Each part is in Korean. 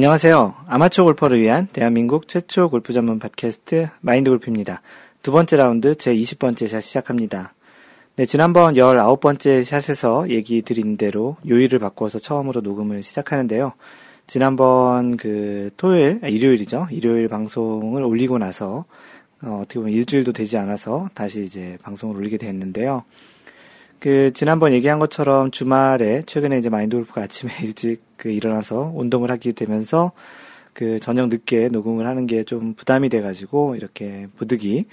안녕하세요. 아마추어 골퍼를 위한 대한민국 최초 골프 전문 팟캐스트 마인드 골프입니다. 두 번째 라운드 제 20번째 샷 시작합니다. 네, 지난번 19번째 샷에서 얘기 드린 대로 요일을 바꿔서 처음으로 녹음을 시작하는데요. 지난번 그 토요일, 아, 일요일이죠. 일요일 방송을 올리고 나서 어, 어떻게 보면 일주일도 되지 않아서 다시 이제 방송을 올리게 됐는데요. 그 지난번 얘기한 것처럼 주말에 최근에 이제 마인드 골프가 아침에 일찍 그 일어나서 운동을 하게 되면서 그 저녁 늦게 녹음을 하는 게 좀 부담이 돼가지고 이렇게 부득이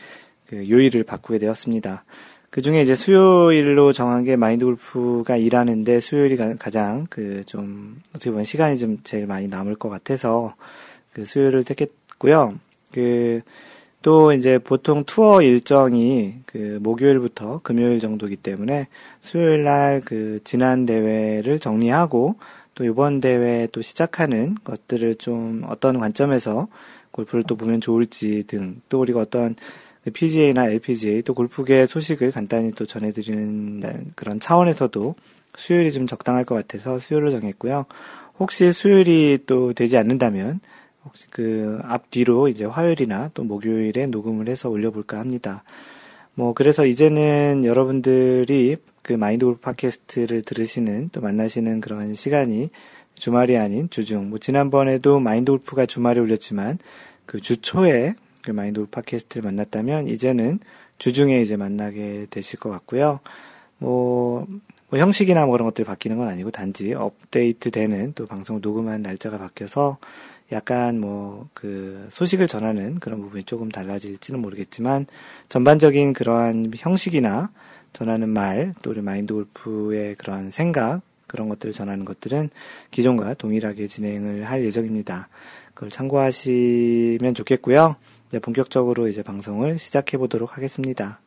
그 요일을 바꾸게 되었습니다. 그 중에 이제 수요일로 정한 게 마인드 골프가 일하는데 수요일이 가장 그 좀 어떻게 보면 시간이 좀 제일 많이 남을 것 같아서 그 수요일을 택했고요. 그 또 이제 보통 투어 일정이 그 목요일부터 금요일 정도기 때문에 수요일 날 그 지난 대회를 정리하고 또 이번 대회 또 시작하는 것들을 좀 어떤 관점에서 골프를 또 보면 좋을지 등 또 우리가 어떤 PGA나 LPGA 또 골프계 소식을 간단히 또 전해드리는 그런 차원에서도 수요일이 좀 적당할 것 같아서 수요일로 정했고요. 혹시 수요일이 또 되지 않는다면 혹시 그 앞뒤로 이제 화요일이나 또 목요일에 녹음을 해서 올려볼까 합니다. 뭐 그래서 이제는 여러분들이 그 마인드 골프 팟캐스트를 들으시는 또 만나시는 그런 시간이 주말이 아닌 주중. 뭐 지난번에도 마인드 골프가 주말에 올렸지만 그 주초에 그 마인드 골프 팟캐스트를 만났다면 이제는 주중에 이제 만나게 되실 것 같고요. 뭐, 뭐 형식이나 뭐 그런 것들이 바뀌는 건 아니고 단지 업데이트 되는 또 방송 녹음한 날짜가 바뀌어서 약간 뭐 그 소식을 전하는 그런 부분이 조금 달라질지는 모르겠지만 전반적인 그러한 형식이나 전하는 말, 또 우리 마인드 골프의 그러한 생각, 그런 것들을 전하는 것들은 기존과 동일하게 진행을 할 예정입니다. 그걸 참고하시면 좋겠고요. 이제 본격적으로 이제 방송을 시작해 보도록 하겠습니다.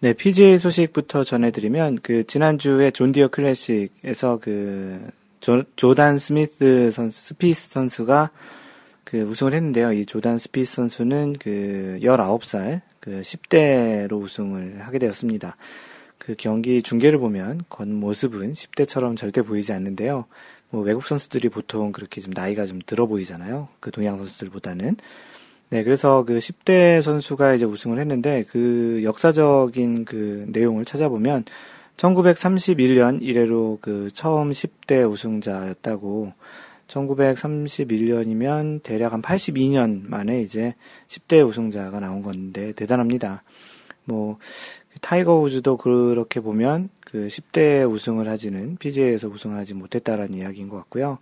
네, PGA 소식부터 전해드리면 그 지난주에 John Deere Classic에서 그 조, 던 스미스 선수, 스피스 선수가 그 우승을 했는데요. 이 조단 스피스 선수는 그 19살 그 10대로 우승을 하게 되었습니다. 그 경기 중계를 보면 겉모습은 10대처럼 절대 보이지 않는데요. 뭐 외국 선수들이 보통 그렇게 좀 나이가 좀 들어 보이잖아요. 그 동양 선수들보다는. 네, 그래서 그 10대 선수가 이제 우승을 했는데 그 역사적인 그 내용을 찾아보면 1931년 이래로 그 처음 10대 우승자였다고 1931년이면 대략 한 82년 만에 이제 10대 우승자가 나온 건데 대단합니다. 뭐 타이거 우즈도 그렇게 보면 그 10대 우승을 하지는 PGA에서 우승을 하지 못했다라는 이야기인 것 같고요.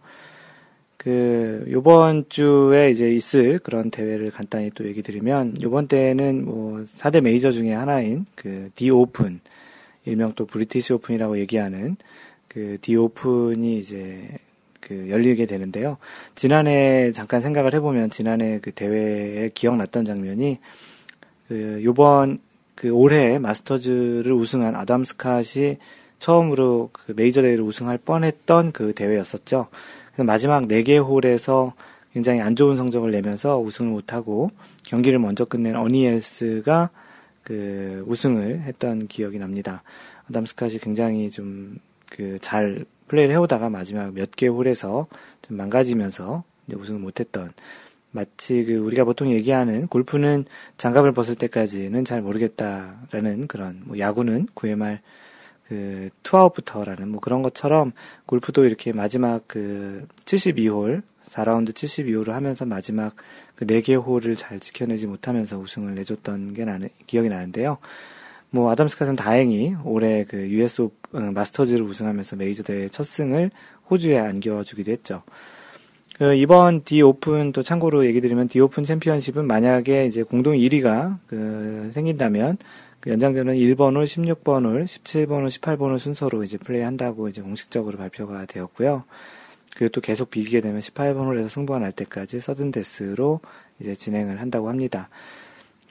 그 요번 주에 이제 있을 그런 대회를 간단히 또 얘기 드리면 요번 때는 뭐 4대 메이저 중에 하나인 그 디 오픈 일명 또 브리티시 오픈이라고 얘기하는 그 디오픈이 이제 그 열리게 되는데요. 지난해 잠깐 생각을 해보면 지난해 그 대회에 기억났던 장면이 그 요번 그 올해 마스터즈를 우승한 아담 스캇이 처음으로 그 메이저 대회를 우승할 뻔했던 그 대회였었죠. 마지막 4개 홀에서 굉장히 안 좋은 성적을 내면서 우승을 못하고 경기를 먼저 끝낸 어니엘스가 그 우승을 했던 기억이 납니다. 아담 스캇이 굉장히 좀 그 잘 플레이를 해오다가 마지막 몇 개 홀에서 좀 망가지면서 이제 우승을 못했던 마치 그 우리가 보통 얘기하는 골프는 장갑을 벗을 때까지는 잘 모르겠다라는 그런 뭐 야구는 9회 말 그 투아웃부터라는 뭐 그런 것처럼 골프도 이렇게 마지막 그 72홀 4라운드 72홀을 하면서 마지막 그 4개 홀을 잘 지켜내지 못하면서 우승을 내줬던 게 나는, 기억이 나는데요. 뭐, 아담 스캇은 다행히 올해 그 US 오, 어, 마스터즈를 우승하면서 메이저 대회 첫 승을 호주에 안겨주기도 했죠. 그 이번 디 오픈 또 참고로 얘기 드리면 디 오픈 챔피언십은 만약에 이제 공동 1위가 그 생긴다면 그 연장전은 1번 홀, 16번 홀, 17번 홀, 18번 홀 순서로 이제 플레이한다고 이제 공식적으로 발표가 되었고요. 그리고 또 계속 비기게 되면 18번 홀에서 승부가 날 때까지 서든데스로 이제 진행을 한다고 합니다.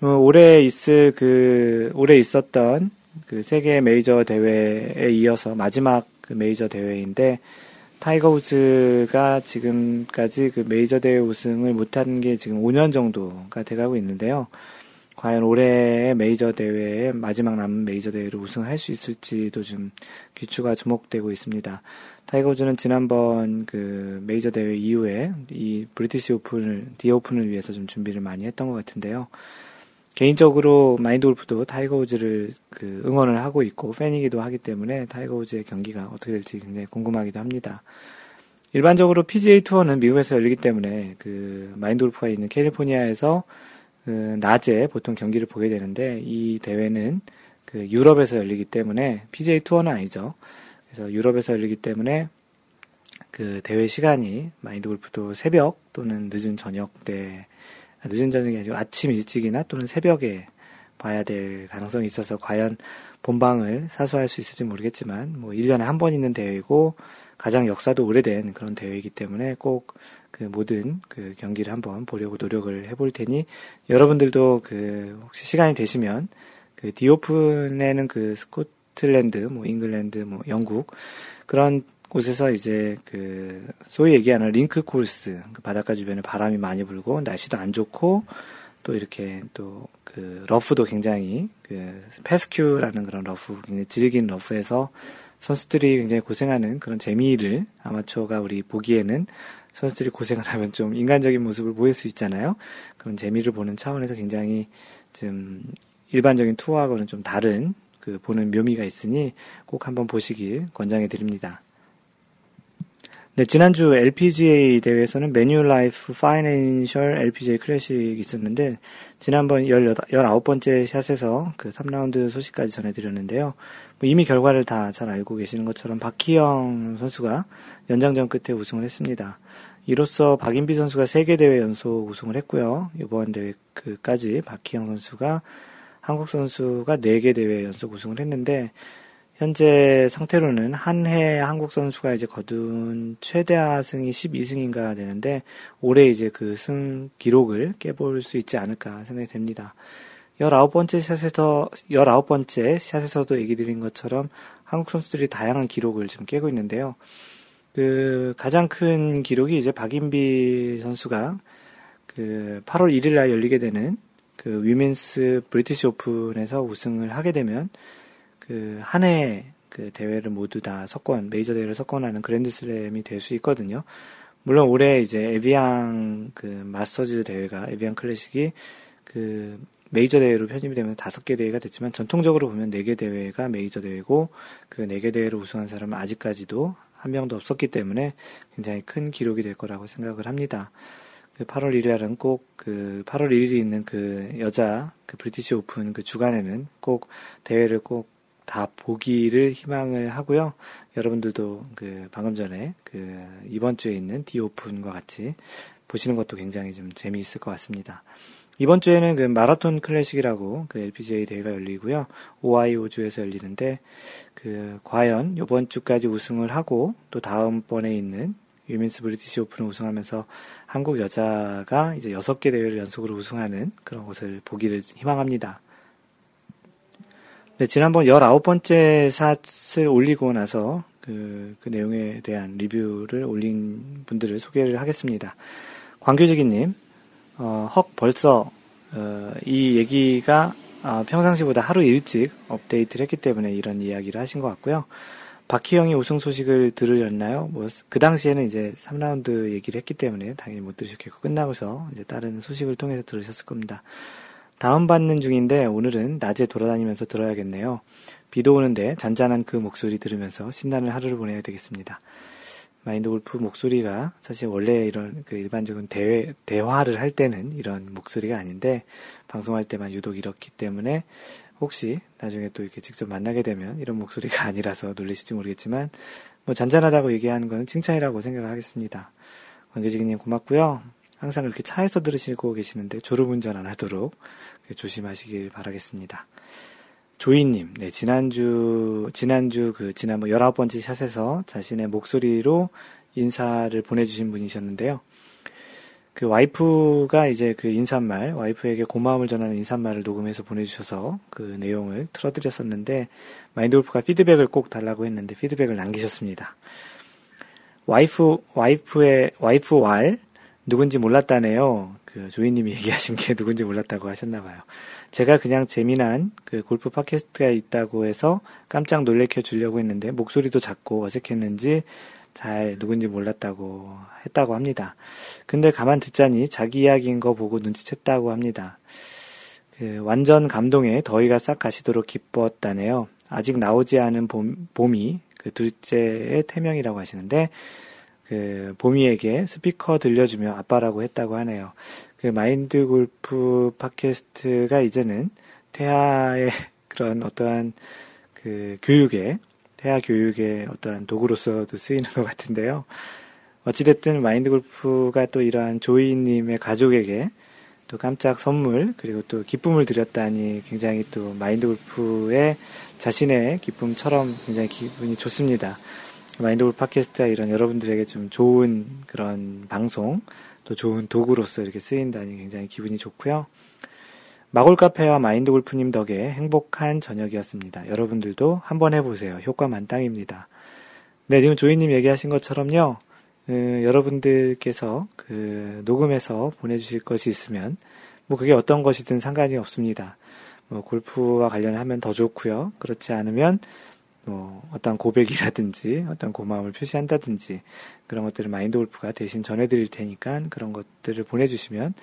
어, 올해 있을 그 올해 있었던 그 세 개 메이저 대회에 이어서 마지막 그 메이저 대회인데 타이거 우즈가 지금까지 그 메이저 대회 우승을 못한 게 지금 5년 정도가 돼가고 있는데요. 과연 올해의 메이저 대회의 마지막 남은 메이저 대회를 우승할 수 있을지도 좀 귀추가 주목되고 있습니다. 타이거 우즈는 지난번 그 메이저 대회 이후에 이 브리티시 오픈을 디 오픈을 위해서 좀 준비를 많이 했던 것 같은데요. 개인적으로 마인드 골프도 타이거 우즈를 그 응원을 하고 있고 팬이기도 하기 때문에 타이거 우즈의 경기가 어떻게 될지 굉장히 궁금하기도 합니다. 일반적으로 PGA 투어는 미국에서 열리기 때문에 그 마인드 골프가 있는 캘리포니아에서 그 낮에 보통 경기를 보게 되는데 이 대회는 그 유럽에서 열리기 때문에 PGA 투어는 아니죠. 그래서 유럽에서 열리기 때문에 그 대회 시간이 마인드 골프도 새벽 또는 늦은 저녁 때 늦은 저녁이 아니고 아침 일찍이나 또는 새벽에 봐야 될 가능성이 있어서 과연 본방을 사수할 수 있을지 모르겠지만 뭐 1년에 한 번 있는 대회고 가장 역사도 오래된 그런 대회이기 때문에 꼭 그 모든 그 경기를 한번 보려고 노력을 해볼 테니 여러분들도 그 혹시 시간이 되시면 그 디오픈에는 그 스코틀랜드, 뭐 잉글랜드, 뭐 영국 그런 곳에서 이제 그 소위 얘기하는 링크 코스 그 바닷가 주변에 바람이 많이 불고 날씨도 안 좋고 또 이렇게 또 그 러프도 굉장히 그 fescue라는 그런 러프 굉장히 질긴 러프에서 선수들이 굉장히 고생하는 그런 재미를 아마추어가 우리 보기에는 선수들이 고생을 하면 좀 인간적인 모습을 보일 수 있잖아요. 그런 재미를 보는 차원에서 굉장히 좀 일반적인 투어하고는 좀 다른 그 보는 묘미가 있으니 꼭 한번 보시길 권장해 드립니다. 네, 지난주 LPGA 대회에서는 Manulife Financial LPGA Classic이 있었는데, 지난번 18, 19번째 샷에서 그 3라운드 소식까지 전해드렸는데요. 뭐 이미 결과를 다 잘 알고 계시는 것처럼 박희영 선수가 연장전 끝에 우승을 했습니다. 이로써 박인비 선수가 세계 대회 연속 우승을 했고요. 이번 대회까지 박희영 선수가 한국 선수가 4개 대회 연속 우승을 했는데, 현재 상태로는 한 해 한국 선수가 이제 거둔 최대하 승이 12승인가 되는데 올해 이제 그 승 기록을 깨볼 수 있지 않을까 생각이 됩니다. 19번째 샷에서 19번째 샷에서도 얘기 드린 것처럼 한국 선수들이 다양한 기록을 지금 깨고 있는데요. 그 가장 큰 기록이 이제 박인비 선수가 그 8월 1일 날 열리게 되는 그 Women's 브리티시 오픈에서 우승을 하게 되면 그 한 해 그 대회를 모두 다 석권 메이저 대회를 석권하는 그랜드슬램이 될 수 있거든요. 물론 올해 이제 에비앙 그 마스터즈 대회가 에비앙 클래식이 그 메이저 대회로 편입이 되면 다섯 개 대회가 됐지만 전통적으로 보면 네 개 대회가 메이저 대회고 그 네 개 대회를 우승한 사람은 아직까지도 한 명도 없었기 때문에 굉장히 큰 기록이 될 거라고 생각을 합니다. 그 8월 1일은 꼭 그 8월 1일이 있는 그 여자 그 브리티시 오픈 그 주간에는 꼭 대회를 꼭 다 보기를 희망을 하고요. 여러분들도 그 방금 전에 그 이번 주에 있는 디오픈과 같이 보시는 것도 굉장히 좀 재미있을 것 같습니다. 이번 주에는 그 마라톤 클래식이라고 그 LPGA 대회가 열리고요. 오하이오주에서 열리는데 그 과연 이번 주까지 우승을 하고 또 다음번에 있는 위민스 브리티시 오픈을 우승하면서 한국 여자가 이제 여섯 개 대회를 연속으로 우승하는 그런 것을 보기를 희망합니다. 네, 지난번 19번째 샷을 올리고 나서 그, 그 내용에 대한 리뷰를 올린 분들을 소개를 하겠습니다. 광교지기님, 어, 헉, 벌써, 어, 이 얘기가 어, 평상시보다 하루 일찍 업데이트를 했기 때문에 이런 이야기를 하신 것 같고요. 박희영이 우승 소식을 들으셨나요? 뭐, 그 당시에는 이제 3라운드 얘기를 했기 때문에 당연히 못 들으셨겠고, 끝나고서 이제 다른 소식을 통해서 들으셨을 겁니다. 다운받는 중인데 오늘은 낮에 돌아다니면서 들어야겠네요. 비도 오는데 잔잔한 그 목소리 들으면서 신나는 하루를 보내야 되겠습니다. 마인드 골프 목소리가 사실 원래 이런 그 일반적인 대회, 대화를 할 때는 이런 목소리가 아닌데 방송할 때만 유독 이렇기 때문에 혹시 나중에 또 이렇게 직접 만나게 되면 이런 목소리가 아니라서 놀리실지 모르겠지만 뭐 잔잔하다고 얘기하는 거는 칭찬이라고 생각하겠습니다. 관계직님 고맙고요. 항상 그렇게 차에서 들으시고 계시는데 졸음운전 안 하도록 조심하시길 바라겠습니다. 조이님, 네, 지난주, 지난주 그, 지난번 19번째 샷에서 자신의 목소리로 인사를 보내주신 분이셨는데요. 그 와이프가 이제 그 인사말, 와이프에게 고마움을 전하는 인사말을 녹음해서 보내주셔서 그 내용을 틀어드렸었는데, 마인드골프가 피드백을 꼭 달라고 했는데 피드백을 남기셨습니다. 와이프, 와이프의, 와이프 왈, 누군지 몰랐다네요. 그 조이님이 얘기하신 게 누군지 몰랐다고 하셨나 봐요. 제가 그냥 재미난 그 골프 팟캐스트가 있다고 해서 깜짝 놀래켜 주려고 했는데 목소리도 작고 어색했는지 잘 누군지 몰랐다고 했다고 합니다. 근데 가만 듣자니 자기 이야기인 거 보고 눈치챘다고 합니다. 그 완전 감동에 더위가 싹 가시도록 기뻤다네요. 아직 나오지 않은 봄, 봄이 그 둘째의 태명이라고 하시는데 그 보미에게 스피커 들려주며 아빠라고 했다고 하네요. 그 마인드 골프 팟캐스트가 이제는 태아의 그런 어떠한 그 교육에 태아 교육의 어떠한 도구로서도 쓰이는 것 같은데요. 어찌됐든 마인드 골프가 또 이러한 조이님의 가족에게 또 깜짝 선물 그리고 또 기쁨을 드렸다니 굉장히 또 마인드 골프의 자신의 기쁨처럼 굉장히 기분이 좋습니다. 마인드골 팟캐스트가 이런 여러분들에게 좀 좋은 그런 방송, 또 좋은 도구로서 이렇게 쓰인다니 굉장히 기분이 좋고요. 마골 카페와 마인드 골프님 덕에 행복한 저녁이었습니다. 여러분들도 한번 해보세요. 효과 만땅입니다. 네, 지금 조이님 얘기하신 것처럼요. 그, 여러분들께서 그 녹음해서 보내주실 것이 있으면 뭐 그게 어떤 것이든 상관이 없습니다. 뭐 골프와 관련하면 더 좋고요. 그렇지 않으면 뭐 어떤 고백이라든지 어떤 고마움을 표시한다든지 그런 것들을 마인드 골프가 대신 전해드릴 테니까 그런 것들을 보내주시면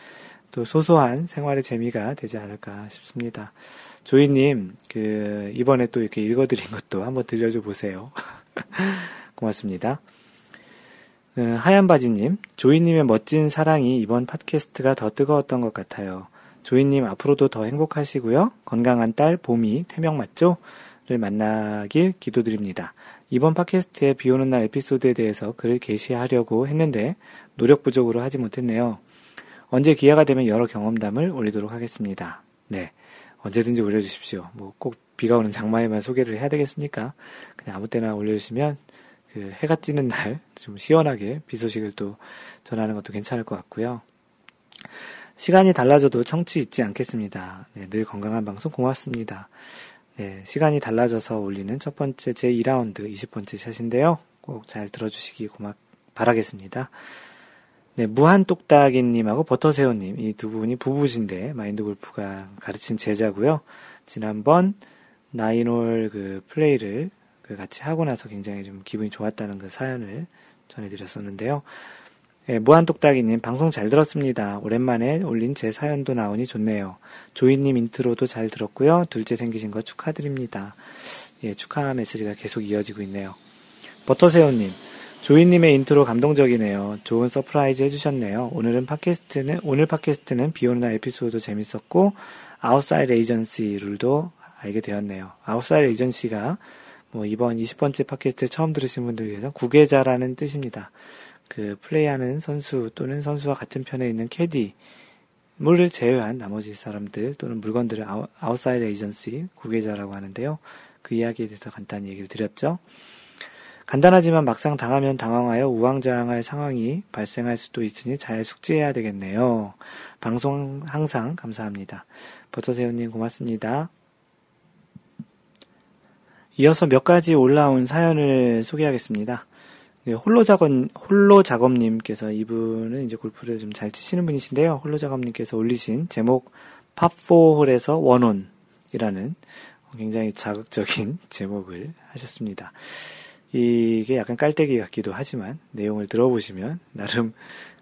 또 소소한 생활의 재미가 되지 않을까 싶습니다. 조이님, 그, 이번에 또 이렇게 읽어드린 것도 한번 들려줘 보세요. 고맙습니다. 어, 하얀 바지님, 조이님의 멋진 사랑이 이번 팟캐스트가 더 뜨거웠던 것 같아요. 조이님 앞으로도 더 행복하시고요. 건강한 딸, 봄이 태명 맞죠? 를 만나길 기도드립니다. 이번 팟캐스트의 비 오는 날 에피소드에 대해서 글을 게시하려고 했는데 노력 부족으로 하지 못했네요. 언제 기회가 되면 여러 경험담을 올리도록 하겠습니다. 네. 언제든지 올려주십시오. 뭐 꼭 비가 오는 장마에만 소개를 해야 되겠습니까? 그냥 아무 때나 올려주시면 그 해가 찌는 날 좀 시원하게 비 소식을 또 전하는 것도 괜찮을 것 같고요. 시간이 달라져도 청취 잊지 않겠습니다. 네, 늘 건강한 방송 고맙습니다. 네, 시간이 달라져서 올리는 첫 번째 제 2라운드 20번째 샷인데요. 꼭 잘 들어주시기 고맙, 바라겠습니다. 네, 무한똑딱이님하고 버터새우님, 이 두 분이 부부신데, 마인드 골프가 가르친 제자고요 지난번 나인홀 그 플레이를 그 같이 하고 나서 굉장히 좀 기분이 좋았다는 그 사연을 전해드렸었는데요. 예, 무한똑딱이님, 방송 잘 들었습니다. 오랜만에 올린 제 사연도 나오니 좋네요. 조이님 intro도 잘 들었고요. 둘째 생기신 거 축하드립니다. 예, 축하 메시지가 계속 이어지고 있네요. 버터새우님, 조이님의 인트로 감동적이네요. 좋은 surprise 해주셨네요. 오늘은 팟캐스트는, 오늘 팟캐스트는 비 오는 날 에피소드 재밌었고, outside agency 룰도 알게 되었네요. 아웃사이드 에이전시가 뭐 이번 20번째 팟캐스트 처음 들으신 분들 위해서 국외자라는 뜻입니다. 그 플레이하는 선수 또는 선수와 같은 편에 있는 캐디 물을 제외한 나머지 사람들 또는 물건들을 outside agency 국외자라고 하는데요. 그 이야기에 대해서 간단히 얘기를 드렸죠. 간단하지만 막상 당하면 당황하여 우왕좌왕할 상황이 발생할 수도 있으니 잘 숙지해야 되겠네요. 방송 항상 감사합니다. 버터새우님 고맙습니다. 이어서 몇 가지 올라온 사연을 소개하겠습니다. 네, 홀로 작업, 홀로 작업님께서 이분은 이제 골프를 좀 잘 치시는 분이신데요. 홀로 작업님께서 올리신 제목 파4홀에서 one on이라는 굉장히 자극적인 제목을 하셨습니다. 이게 약간 깔때기 같기도 하지만 내용을 들어보시면 나름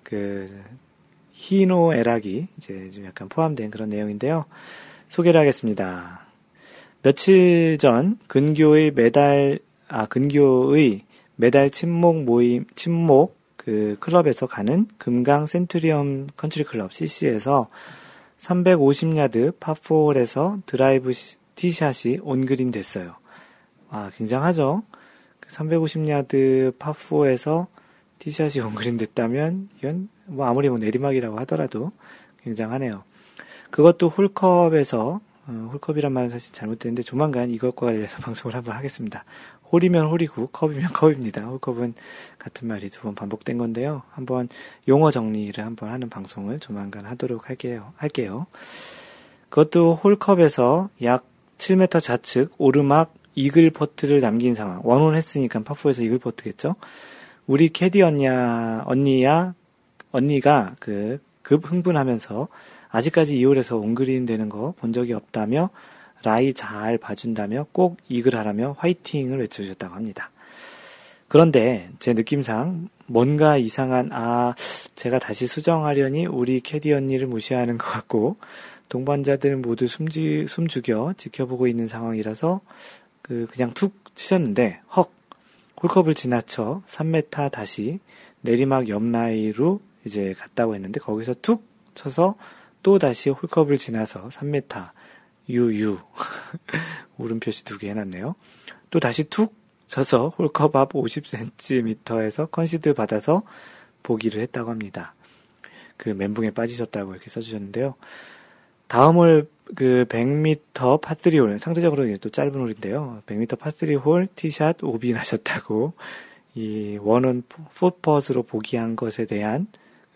그 희노애락이 이제 좀 약간 포함된 그런 내용인데요. 소개를 하겠습니다. 며칠 전 근교의 매달 아 근교의 매달 친목 모임, 친목 그 클럽에서 가는 금강 센트리엄 컨트리 클럽 CC에서 350야드 파4홀에서 드라이브 티샷이 온그린 됐어요. 아, 굉장하죠? 350야드 그 파4에서 티샷이 온그린 됐다면 이건 뭐 아무리 뭐 내리막이라고 하더라도 굉장하네요. 그것도 홀컵에서 어, 홀컵이란 말은 사실 잘못됐는데 조만간 이것과 관련해서 방송을 한번 하겠습니다. 홀이면 홀이고 컵이면 컵입니다. 홀컵은 같은 말이 두 번 반복된 건데요. 한번 용어 정리를 한번 하는 방송을 조만간 하도록 할게요. 할게요. 그것도 홀컵에서 약 7m 좌측 오르막 이글 퍼트를 남긴 상황. one on 했으니까 par four에서 이글 퍼트겠죠? 우리 캐디 언니야, 언니야, 언니가 그 급 흥분하면서 아직까지 이홀에서 온그린 되는 거 본 적이 없다며 라이 잘 봐준다며 꼭 이글 하라며 화이팅을 외쳐주셨다고 합니다. 그런데 제 느낌상 뭔가 이상한 아 제가 다시 수정하려니 우리 캐디 언니를 무시하는 것 같고 동반자들 모두 숨지 숨 죽여 지켜보고 있는 상황이라서 그 그냥 툭 치셨는데 헉 홀컵을 지나쳐 3m 다시 내리막 옆라이로 이제 갔다고 했는데 거기서 툭 쳐서 또 다시 홀컵을 지나서 3m 유유 울음 표시 두 개 해놨네요. 또 다시 툭 쳐서 홀컵 앞 50cm에서 컨시드 받아서 보기를 했다고 합니다. 그 멘붕에 빠지셨다고 이렇게 써주셨는데요. 다음 홀, 그 100m 파3 홀, 상대적으로 또 짧은 홀인데요. 100m 파3 홀 티샷 오비 나셨다고 이 원원 포퍼스로 보기한 것에 대한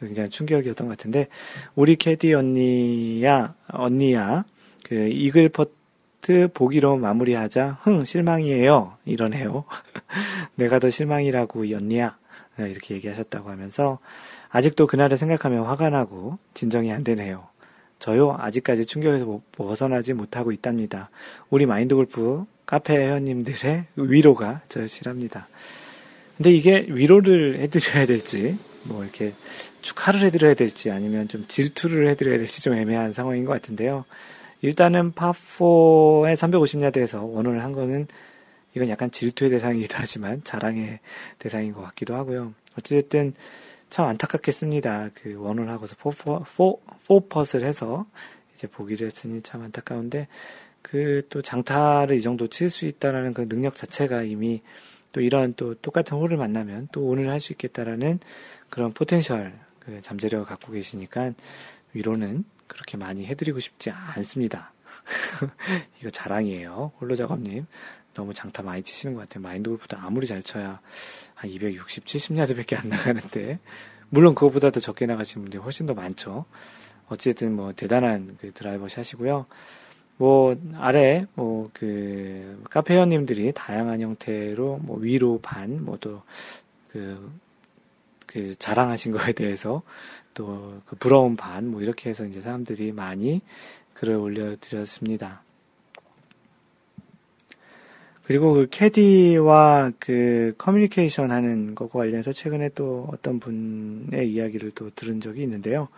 굉장히 충격이었던 것 같은데 우리 캐디 언니야 언니야 그 이글 퍼트 보기로 마무리하자. 흥 실망이에요. 이러네요. 내가 더 실망이라고 이 언니야 네, 이렇게 얘기하셨다고 하면서 아직도 그날을 생각하면 화가 나고 진정이 안 되네요. 저요 아직까지 충격에서 벗어나지 못하고 있답니다. 우리 마인드 골프 카페 회원님들의 위로가 절실합니다. 근데 이게 위로를 해드려야 될지, 뭐 이렇게 축하를 해드려야 될지 아니면 좀 질투를 해드려야 될지 좀 애매한 상황인 것 같은데요. 일단은 파4의 350야드에서 one on을 한 거는 이건 약간 질투의 대상이기도 하지만 자랑의 대상인 것 같기도 하고요. 어찌됐든 참 안타깝겠습니다. 그 원혼을 하고서 포퍼, 포, 포퍼스를 해서 이제 보기를 했으니 참 안타까운데 그 또 장타를 이 정도 칠 수 있다라는 그 능력 자체가 이미 또 이런 또 똑같은 홀을 만나면 또 one on을 할 수 있겠다라는 그런 potential 그 잠재력을 갖고 계시니까 위로는 그렇게 많이 해드리고 싶지 않습니다. 이거 자랑이에요. 홀로 작업님. 너무 장타 많이 치시는 것 같아요. 마인드 골프도 아무리 잘 쳐야 한 260, 70야드밖에 안 나가는데. 물론 그것보다 더 적게 나가시는 분들이 훨씬 더 많죠. 어쨌든 뭐 대단한 그 드라이버 샷이고요. 뭐 아래 뭐 그 카페 회원님들이 다양한 형태로 뭐 위로 반 뭐또그 그 자랑하신 거에 대해서 또 그 부러운 반 뭐 이렇게 해서 이제 사람들이 많이 글을 올려드렸습니다. 그리고 그 캐디와 그 커뮤니케이션 하는 것과 관련해서 최근에 또 어떤 분의 이야기를 또 들은 적이 있는데요.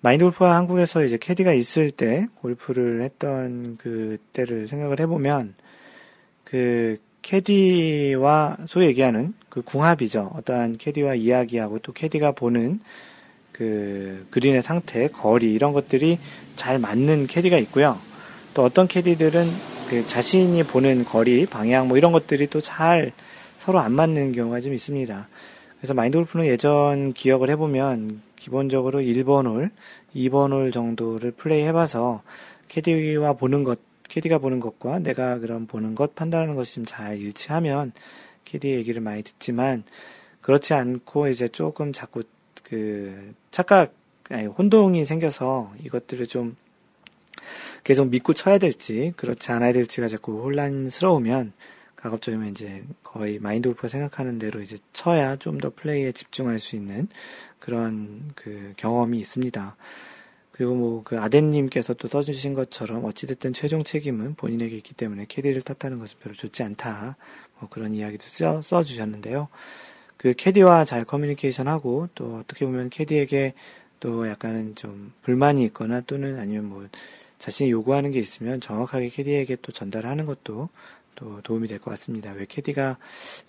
마인드 골프가 한국에서 이제 캐디가 있을 때 골프를 했던 그 때를 생각을 해보면 그 캐디와 소위 얘기하는 그 궁합이죠. 어떠한 캐디와 이야기하고 또 캐디가 보는 그 그린의 상태, 거리 이런 것들이 잘 맞는 캐디가 있고요. 또 어떤 캐디들은 그 자신이 보는 거리, 방향 뭐 이런 것들이 또 잘 서로 안 맞는 경우가 좀 있습니다. 그래서 마인드 골프는 예전 기억을 해보면 기본적으로 1번 홀, 2번 홀 정도를 플레이 해봐서 캐디와 보는 것, 캐디가 보는 것과 내가 그럼 보는 것, 판단하는 것이 좀 잘 일치하면 캐디 얘기를 많이 듣지만 그렇지 않고 이제 조금 자꾸 그 착각, 아니, 혼동이 생겨서 이것들을 좀 계속 믿고 쳐야 될지 그렇지 않아야 될지가 자꾸 혼란스러우면 가급적이면 이제 거의 마인드 골프가 생각하는 대로 이제 쳐야 좀 더 플레이에 집중할 수 있는 그런 그 경험이 있습니다. 그리고 뭐 그 아덴님께서 또 써주신 것처럼 어찌됐든 최종 책임은 본인에게 있기 때문에 캐디를 탓하는 것은 별로 좋지 않다. 뭐 그런 이야기도 써, 써주셨는데요. 그 캐디와 잘 커뮤니케이션 하고 또 어떻게 보면 캐디에게 또 약간은 좀 불만이 있거나 또는 아니면 뭐 자신이 요구하는 게 있으면 정확하게 캐디에게 또 전달하는 것도 또 도움이 될 것 같습니다. 왜 캐디가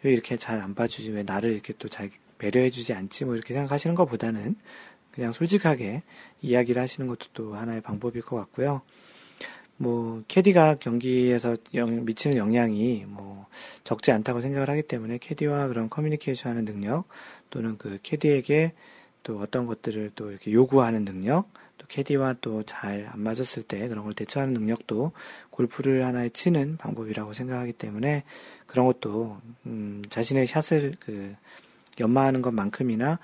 왜 이렇게 잘 안 봐주지, 왜 나를 이렇게 또 잘 배려해주지 않지, 뭐 이렇게 생각하시는 것보다는 그냥 솔직하게 이야기를 하시는 것도 또 하나의 방법일 것 같고요. 뭐, 캐디가 경기에서 영, 미치는 영향이 뭐, 적지 않다고 생각을 하기 때문에 캐디와 그런 커뮤니케이션 하는 능력, 또는 그 캐디에게 또 어떤 것들을 또 이렇게 요구하는 능력, 또 캐디와 또 잘 안 맞았을 때 그런 걸 대처하는 능력도 골프를 하나의 치는 방법이라고 생각하기 때문에 그런 것도 음, 자신의 샷을 그 연마하는 것만큼이나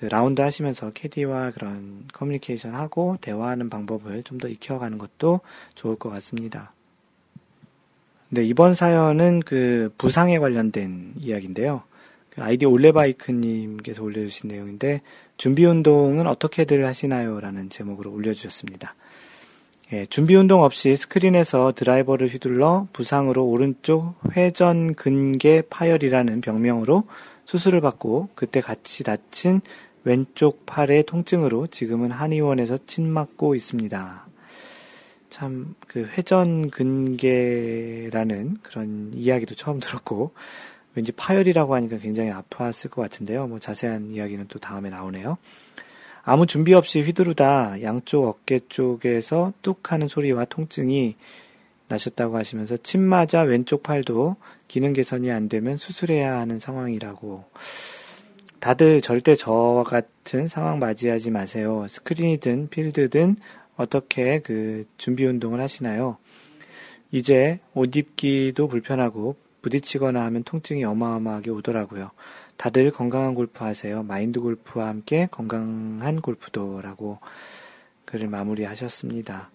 그 라운드 하시면서 캐디와 그런 커뮤니케이션 하고 대화하는 방법을 좀 더 익혀가는 것도 좋을 것 같습니다. 네, 이번 사연은 그 부상에 관련된 이야기인데요. 아이디 올레바이크님께서 올려주신 내용인데 준비 운동은 어떻게들 하시나요? 라는 제목으로 올려주셨습니다. 예, 준비 운동 없이 스크린에서 드라이버를 휘둘러 부상으로 오른쪽 회전 근개 파열이라는 병명으로 수술을 받고 그때 같이 다친 왼쪽 팔의 통증으로 지금은 한의원에서 침 맞고 있습니다. 참, 그 회전 근개라는 그런 이야기도 처음 들었고, 왠지 파열이라고 하니까 굉장히 아팠을 것 같은데요. 뭐 자세한 이야기는 또 다음에 나오네요. 아무 준비 없이 휘두르다 양쪽 어깨 쪽에서 뚝 하는 소리와 통증이 나셨다고 하시면서 침 맞아 왼쪽 팔도 기능 개선이 안 되면 수술해야 하는 상황이라고. 다들 절대 저 같은 상황 맞이하지 마세요. 스크린이든 필드든 어떻게 그 준비 운동을 하시나요? 이제 옷 입기도 불편하고 부딪히거나 하면 통증이 어마어마하게 오더라고요. 다들 건강한 골프 하세요. 마인드 골프와 함께 건강한 골프도라고 글을 마무리하셨습니다.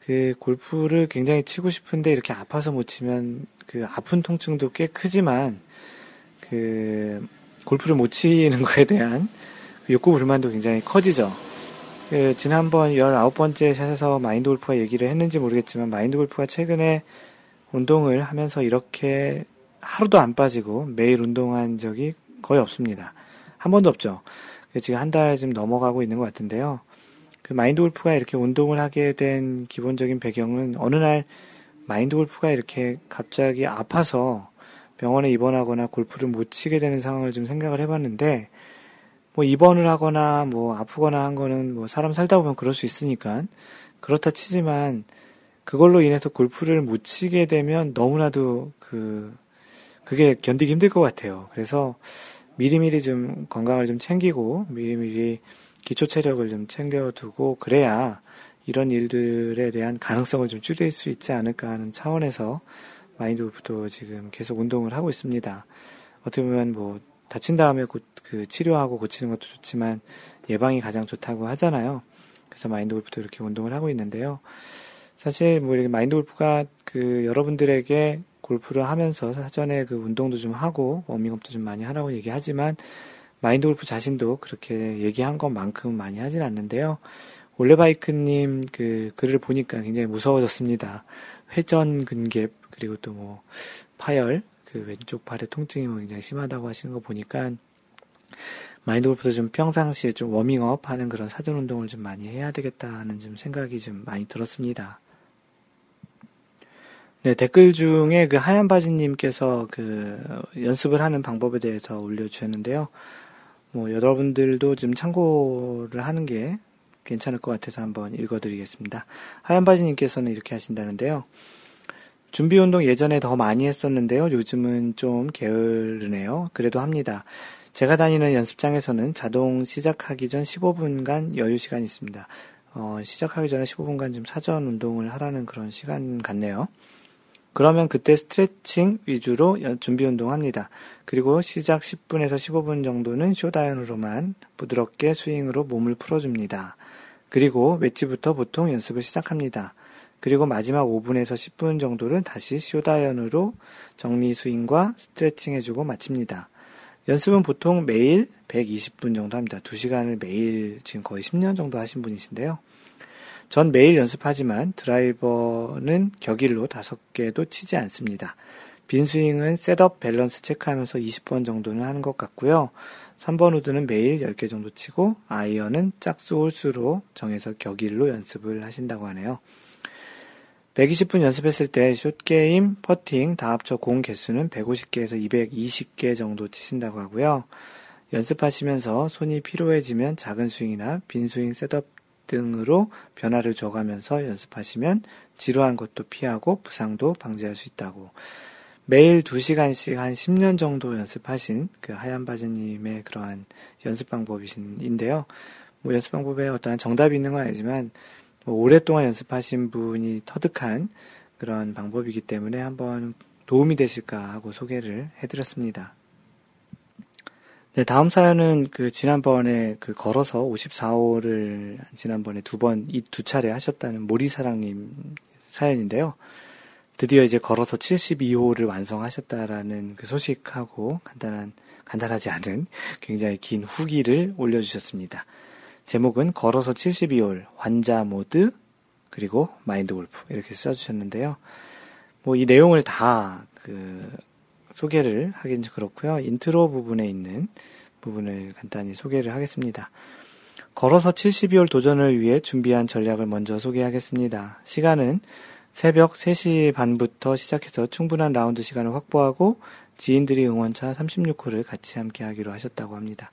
그 골프를 굉장히 치고 싶은데 이렇게 아파서 못 치면 그 아픈 통증도 꽤 크지만 그 골프를 못 치는 거에 대한 그 욕구 불만도 굉장히 커지죠. 그 지난번 19번째 샷에서 마인드 골프가 얘기를 했는지 모르겠지만 마인드 골프가 최근에 운동을 하면서 이렇게 하루도 안 빠지고 매일 운동한 적이 거의 없습니다. 한 번도 없죠. 지금 한 달쯤 넘어가고 있는 것 같은데요. 그 마인드 골프가 이렇게 운동을 하게 된 기본적인 배경은 어느 날 마인드 골프가 이렇게 갑자기 아파서 병원에 입원하거나 골프를 못 치게 되는 상황을 좀 생각을 해봤는데 뭐 입원을 하거나 뭐 아프거나 한 거는 뭐 사람 살다 보면 그럴 수 있으니까 그렇다 치지만 그걸로 인해서 골프를 못 치게 되면 너무나도 그, 그게 견디기 힘들 것 같아요. 그래서 미리미리 좀 건강을 좀 챙기고, 미리미리 기초 체력을 좀 챙겨두고, 그래야 이런 일들에 대한 가능성을 좀 줄일 수 있지 않을까 하는 차원에서 마인드 골프도 지금 계속 운동을 하고 있습니다. 어떻게 보면 뭐, 다친 다음에 고, 그 치료하고 고치는 것도 좋지만 예방이 가장 좋다고 하잖아요. 그래서 마인드 골프도 이렇게 운동을 하고 있는데요. 사실 뭐 이렇게 마인드 골프가 그 여러분들에게 골프를 하면서 사전에 그 운동도 좀 하고 워밍업도 좀 많이 하라고 얘기하지만 마인드 골프 자신도 그렇게 얘기한 것만큼 많이 하진 않는데요. 올레바이크님 그 글을 보니까 굉장히 무서워졌습니다. 회전 근갭 그리고 또 뭐 파열 그 왼쪽 팔의 통증이 뭐 굉장히 심하다고 하시는 거 보니까 마인드 골프도 좀 평상시에 좀 워밍업 하는 그런 사전 운동을 좀 많이 해야 되겠다 하는 좀 생각이 좀 많이 들었습니다. 네, 댓글 중에 그 하얀 바지님께서 그 연습을 하는 방법에 대해서 올려주셨는데요. 뭐, 여러분들도 좀 참고를 하는 게 괜찮을 것 같아서 한번 읽어드리겠습니다. 하얀 바지님께서는 이렇게 하신다는데요. 준비 운동 예전에 더 많이 했었는데요. 요즘은 좀 게으르네요. 그래도 합니다. 제가 다니는 연습장에서는 자동 시작하기 전 15분간 여유 시간이 있습니다. 어, 시작하기 전에 15분간 좀 사전 운동을 하라는 그런 시간 같네요. 그러면 그때 스트레칭 위주로 준비 운동합니다. 그리고 시작 10분에서 15분 정도는 쇼다연으로만 부드럽게 스윙으로 몸을 풀어줍니다. 그리고 웨지부터 보통 연습을 시작합니다. 그리고 마지막 5분에서 10분 정도를 다시 short 아이언으로 정리 스윙과 스트레칭 해주고 마칩니다. 연습은 보통 매일 120분 정도 합니다. 2시간을 매일 지금 거의 10년 정도 하신 분이신데요. 전 매일 연습하지만 드라이버는 격일로 5개도 치지 않습니다. 빈 스윙은 setup 밸런스 체크하면서 20번 정도는 하는 것 같고요. 3번 우드는 매일 10개 정도 치고 아이언은 짝수 홀수로 정해서 격일로 연습을 하신다고 하네요. 120분 연습했을 때 short game, 퍼팅 다 합쳐 공 개수는 150개에서 220개 정도 치신다고 하고요. 연습하시면서 손이 피로해지면 작은 스윙이나 빈 스윙 setup 등으로 변화를 줘가면서 연습하시면 지루한 것도 피하고 부상도 방지할 수 있다고. 매일 2시간씩 한 10년 정도 연습하신 그 하얀 바지님의 그러한 연습 방법이신데요. 뭐 연습 방법에 어떠한 정답이 있는 건 아니지만 뭐 오랫동안 연습하신 분이 터득한 그런 방법이기 때문에 한번 도움이 되실까 하고 소개를 해드렸습니다. 네, 다음 사연은 그 지난번에 그 걸어서 54호를 지난번에 두 번, 이 두 차례 하셨다는 모리사랑님 사연인데요. 드디어 이제 걸어서 72홀을 완성하셨다라는 그 소식하고 간단한 간단하지 않은 굉장히 긴 후기를 올려주셨습니다. 제목은 걸어서 72홀, 환자 모드, 그리고 마인드 골프 이렇게 써주셨는데요. 뭐 이 내용을 다 그 소개를 하긴 그렇고요. 인트로 부분에 있는 부분을 간단히 소개를 하겠습니다. 걸어서 72홀 도전을 위해 준비한 전략을 먼저 소개하겠습니다. 시간은 새벽 3시 반부터 시작해서 충분한 라운드 시간을 확보하고 지인들이 응원차 36호를 같이 함께 하기로 하셨다고 합니다.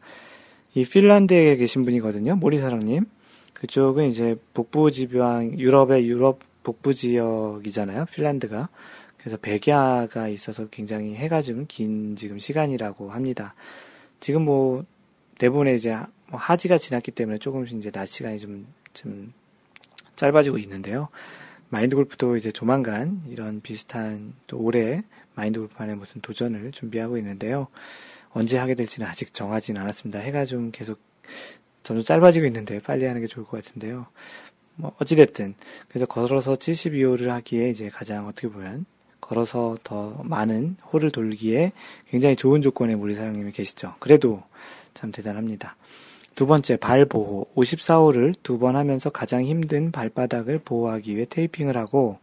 이 핀란드에 계신 분이거든요. 모리사랑님. 그쪽은 이제 북부 지방, 유럽의 유럽 북부 지역이잖아요. 핀란드가. 그래서 백야가 있어서 굉장히 해가 좀 긴 지금 시간이라고 합니다. 지금 뭐 대부분의 이제 뭐 하지가 지났기 때문에 조금씩 이제 낮 시간이 좀, 좀 짧아지고 있는데요. 마인드 골프도 이제 조만간 이런 비슷한 또 올해 마인드 골프 안에 무슨 도전을 준비하고 있는데요. 언제 하게 될지는 아직 정하지는 않았습니다. 해가 좀 계속 점점 짧아지고 있는데 빨리 하는 게 좋을 것 같은데요. 뭐 어찌됐든 그래서 걸어서 72홀을 하기에 이제 가장 어떻게 보면 걸어서 더 많은 홀을 돌기에 굉장히 좋은 조건의 우리 사장님이 계시죠. 그래도 참 대단합니다. 두 번째, 발 보호. 54홀을 두번 하면서 가장 힘든 발바닥을 보호하기 위해 테이핑을 하고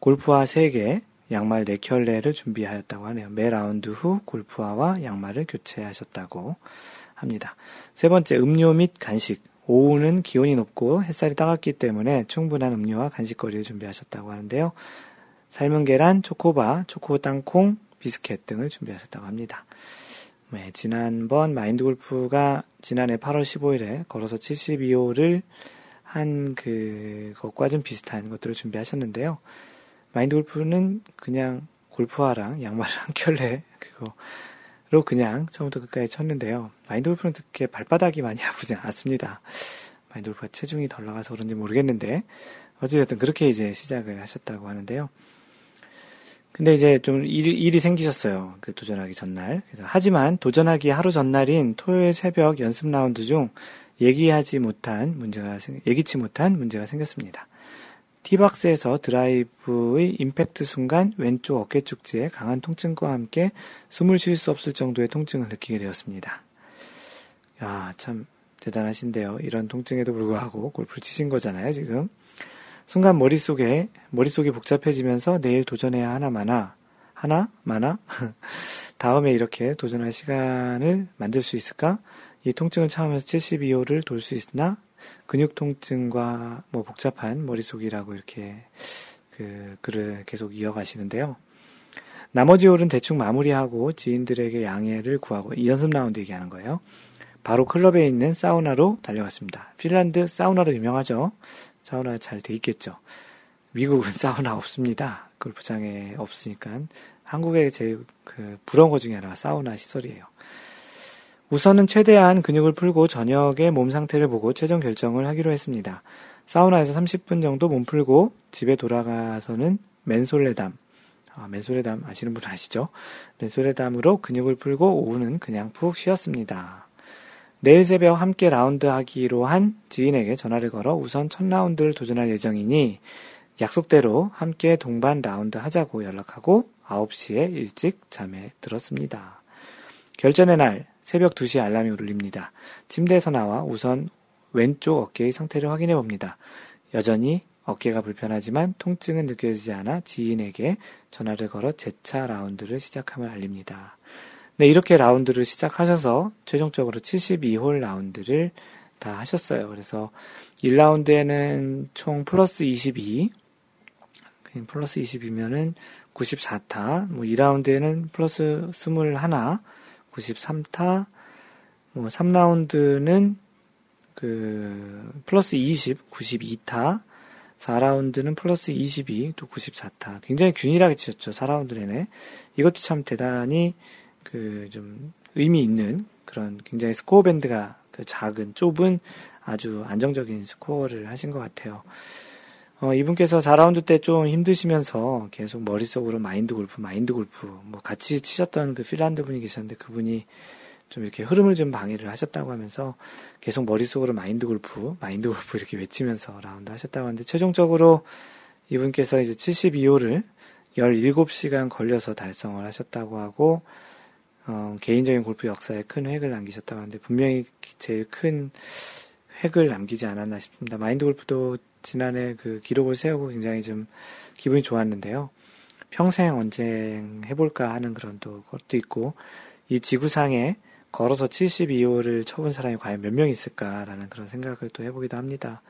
골프화 3개, 양말 4켤레를 준비하였다고 하네요. 매 라운드 후 골프화와 양말을 교체하셨다고 합니다. 세 번째, 음료 및 간식. 오후는 기온이 높고 햇살이 따갑기 때문에 충분한 음료와 간식거리를 준비하셨다고 하는데요. 삶은 계란, 초코바, 초코 땅콩, 비스켓 등을 준비하셨다고 합니다. 네, 지난번 마인드 골프가 지난해 8월 15일에 걸어서 72호를 한 그것과 좀 비슷한 것들을 준비하셨는데요. 마인드 골프는 그냥 골프화랑 양말 한 켤레 그거로 그냥 처음부터 끝까지 쳤는데요. 마인드 골프는 그렇게 발바닥이 많이 아프지 않았습니다. 마인드 골프가 체중이 덜 나가서 그런지 모르겠는데 어찌됐든 그렇게 이제 시작을 하셨다고 하는데요. 근데 이제 좀 일이, 일이 생기셨어요. 그 도전하기 전날. 그래서 하지만 도전하기 하루 전날인 토요일 새벽 연습 라운드 중 얘기하지 못한 문제가 예기치 못한 문제가 생겼습니다. 티박스에서 드라이브의 임팩트 순간 왼쪽 어깨 축지에 강한 통증과 함께 숨을 쉴 수 없을 정도의 통증을 느끼게 되었습니다. 야, 참 대단하신데요. 이런 통증에도 불구하고 골프를 치신 거잖아요, 지금. 순간 머릿속에, 머릿속이 복잡해지면서 내일 도전해야 하나 마나, 하나? 마나? 다음에 이렇게 도전할 시간을 만들 수 있을까? 이 통증을 참으면서 72호를 돌 수 있나? 근육 통증과 뭐 복잡한 머릿속이라고 이렇게 그 글을 계속 이어가시는데요. 나머지 홀은 대충 마무리하고 지인들에게 양해를 구하고 이 연습 라운드 얘기하는 거예요. 바로 클럽에 있는 사우나로 달려갔습니다. 핀란드 사우나로 유명하죠. 사우나 잘 돼 있겠죠. 미국은 사우나 없습니다. 골프장에 없으니까 한국에 제일 그 부러운 것 중에 하나가 사우나 시설이에요. 우선은 최대한 근육을 풀고 저녁에 몸 상태를 보고 최종 결정을 하기로 했습니다. 사우나에서 30분 정도 몸 풀고 집에 돌아가서는 맨솔레담, 아, 맨솔레담 아시는 분 아시죠? 맨솔레담으로 근육을 풀고 오후는 그냥 푹 쉬었습니다. 내일 새벽 함께 라운드 하기로 한 지인에게 전화를 걸어 우선 첫 라운드를 도전할 예정이니 약속대로 함께 동반 라운드 하자고 연락하고 9시에 일찍 잠에 들었습니다. 결전의 날 새벽 2시 알람이 울립니다. 침대에서 나와 우선 왼쪽 어깨의 상태를 확인해 봅니다. 여전히 어깨가 불편하지만 통증은 느껴지지 않아 지인에게 전화를 걸어 재차 라운드를 시작함을 알립니다. 네, 이렇게 라운드를 시작하셔서 최종적으로 72홀 라운드를 다 하셨어요. 그래서 1라운드에는 총 플러스 22, 플러스 20이면은 94타, 뭐 2라운드에는 플러스 21, 93타, 뭐 3라운드는 그 플러스 20, 92타, 4라운드는 플러스 22, 또 94타. 굉장히 균일하게 치셨죠, 4라운드 내내. 이것도 참 대단히 그 좀 의미 있는 그런 굉장히 스코어 밴드가 그 작은 좁은 아주 안정적인 스코어를 하신 것 같아요. 어, 이분께서 4라운드 때 좀 힘드시면서 계속 머릿속으로 마인드 골프, 마인드 골프, 뭐 같이 치셨던 그 핀란드 분이 계셨는데 그분이 좀 이렇게 흐름을 좀 방해를 하셨다고 하면서 계속 머릿속으로 마인드 골프, 마인드 골프 이렇게 외치면서 라운드 하셨다고 하는데 최종적으로 이분께서 이제 72호를 17시간 걸려서 달성을 하셨다고 하고 어, 개인적인 골프 역사에 큰 획을 남기셨다고 하는데 분명히 제일 큰 획을 남기지 않았나 싶습니다. 마인드 골프도 지난해 그 기록을 세우고 굉장히 좀 기분이 좋았는데요. 평생 언쟁 해볼까 하는 그런 또 것도 있고 이 지구상에 걸어서 72호를 쳐본 사람이 과연 몇 명 있을까라는 그런 생각을 또 해보기도 합니다.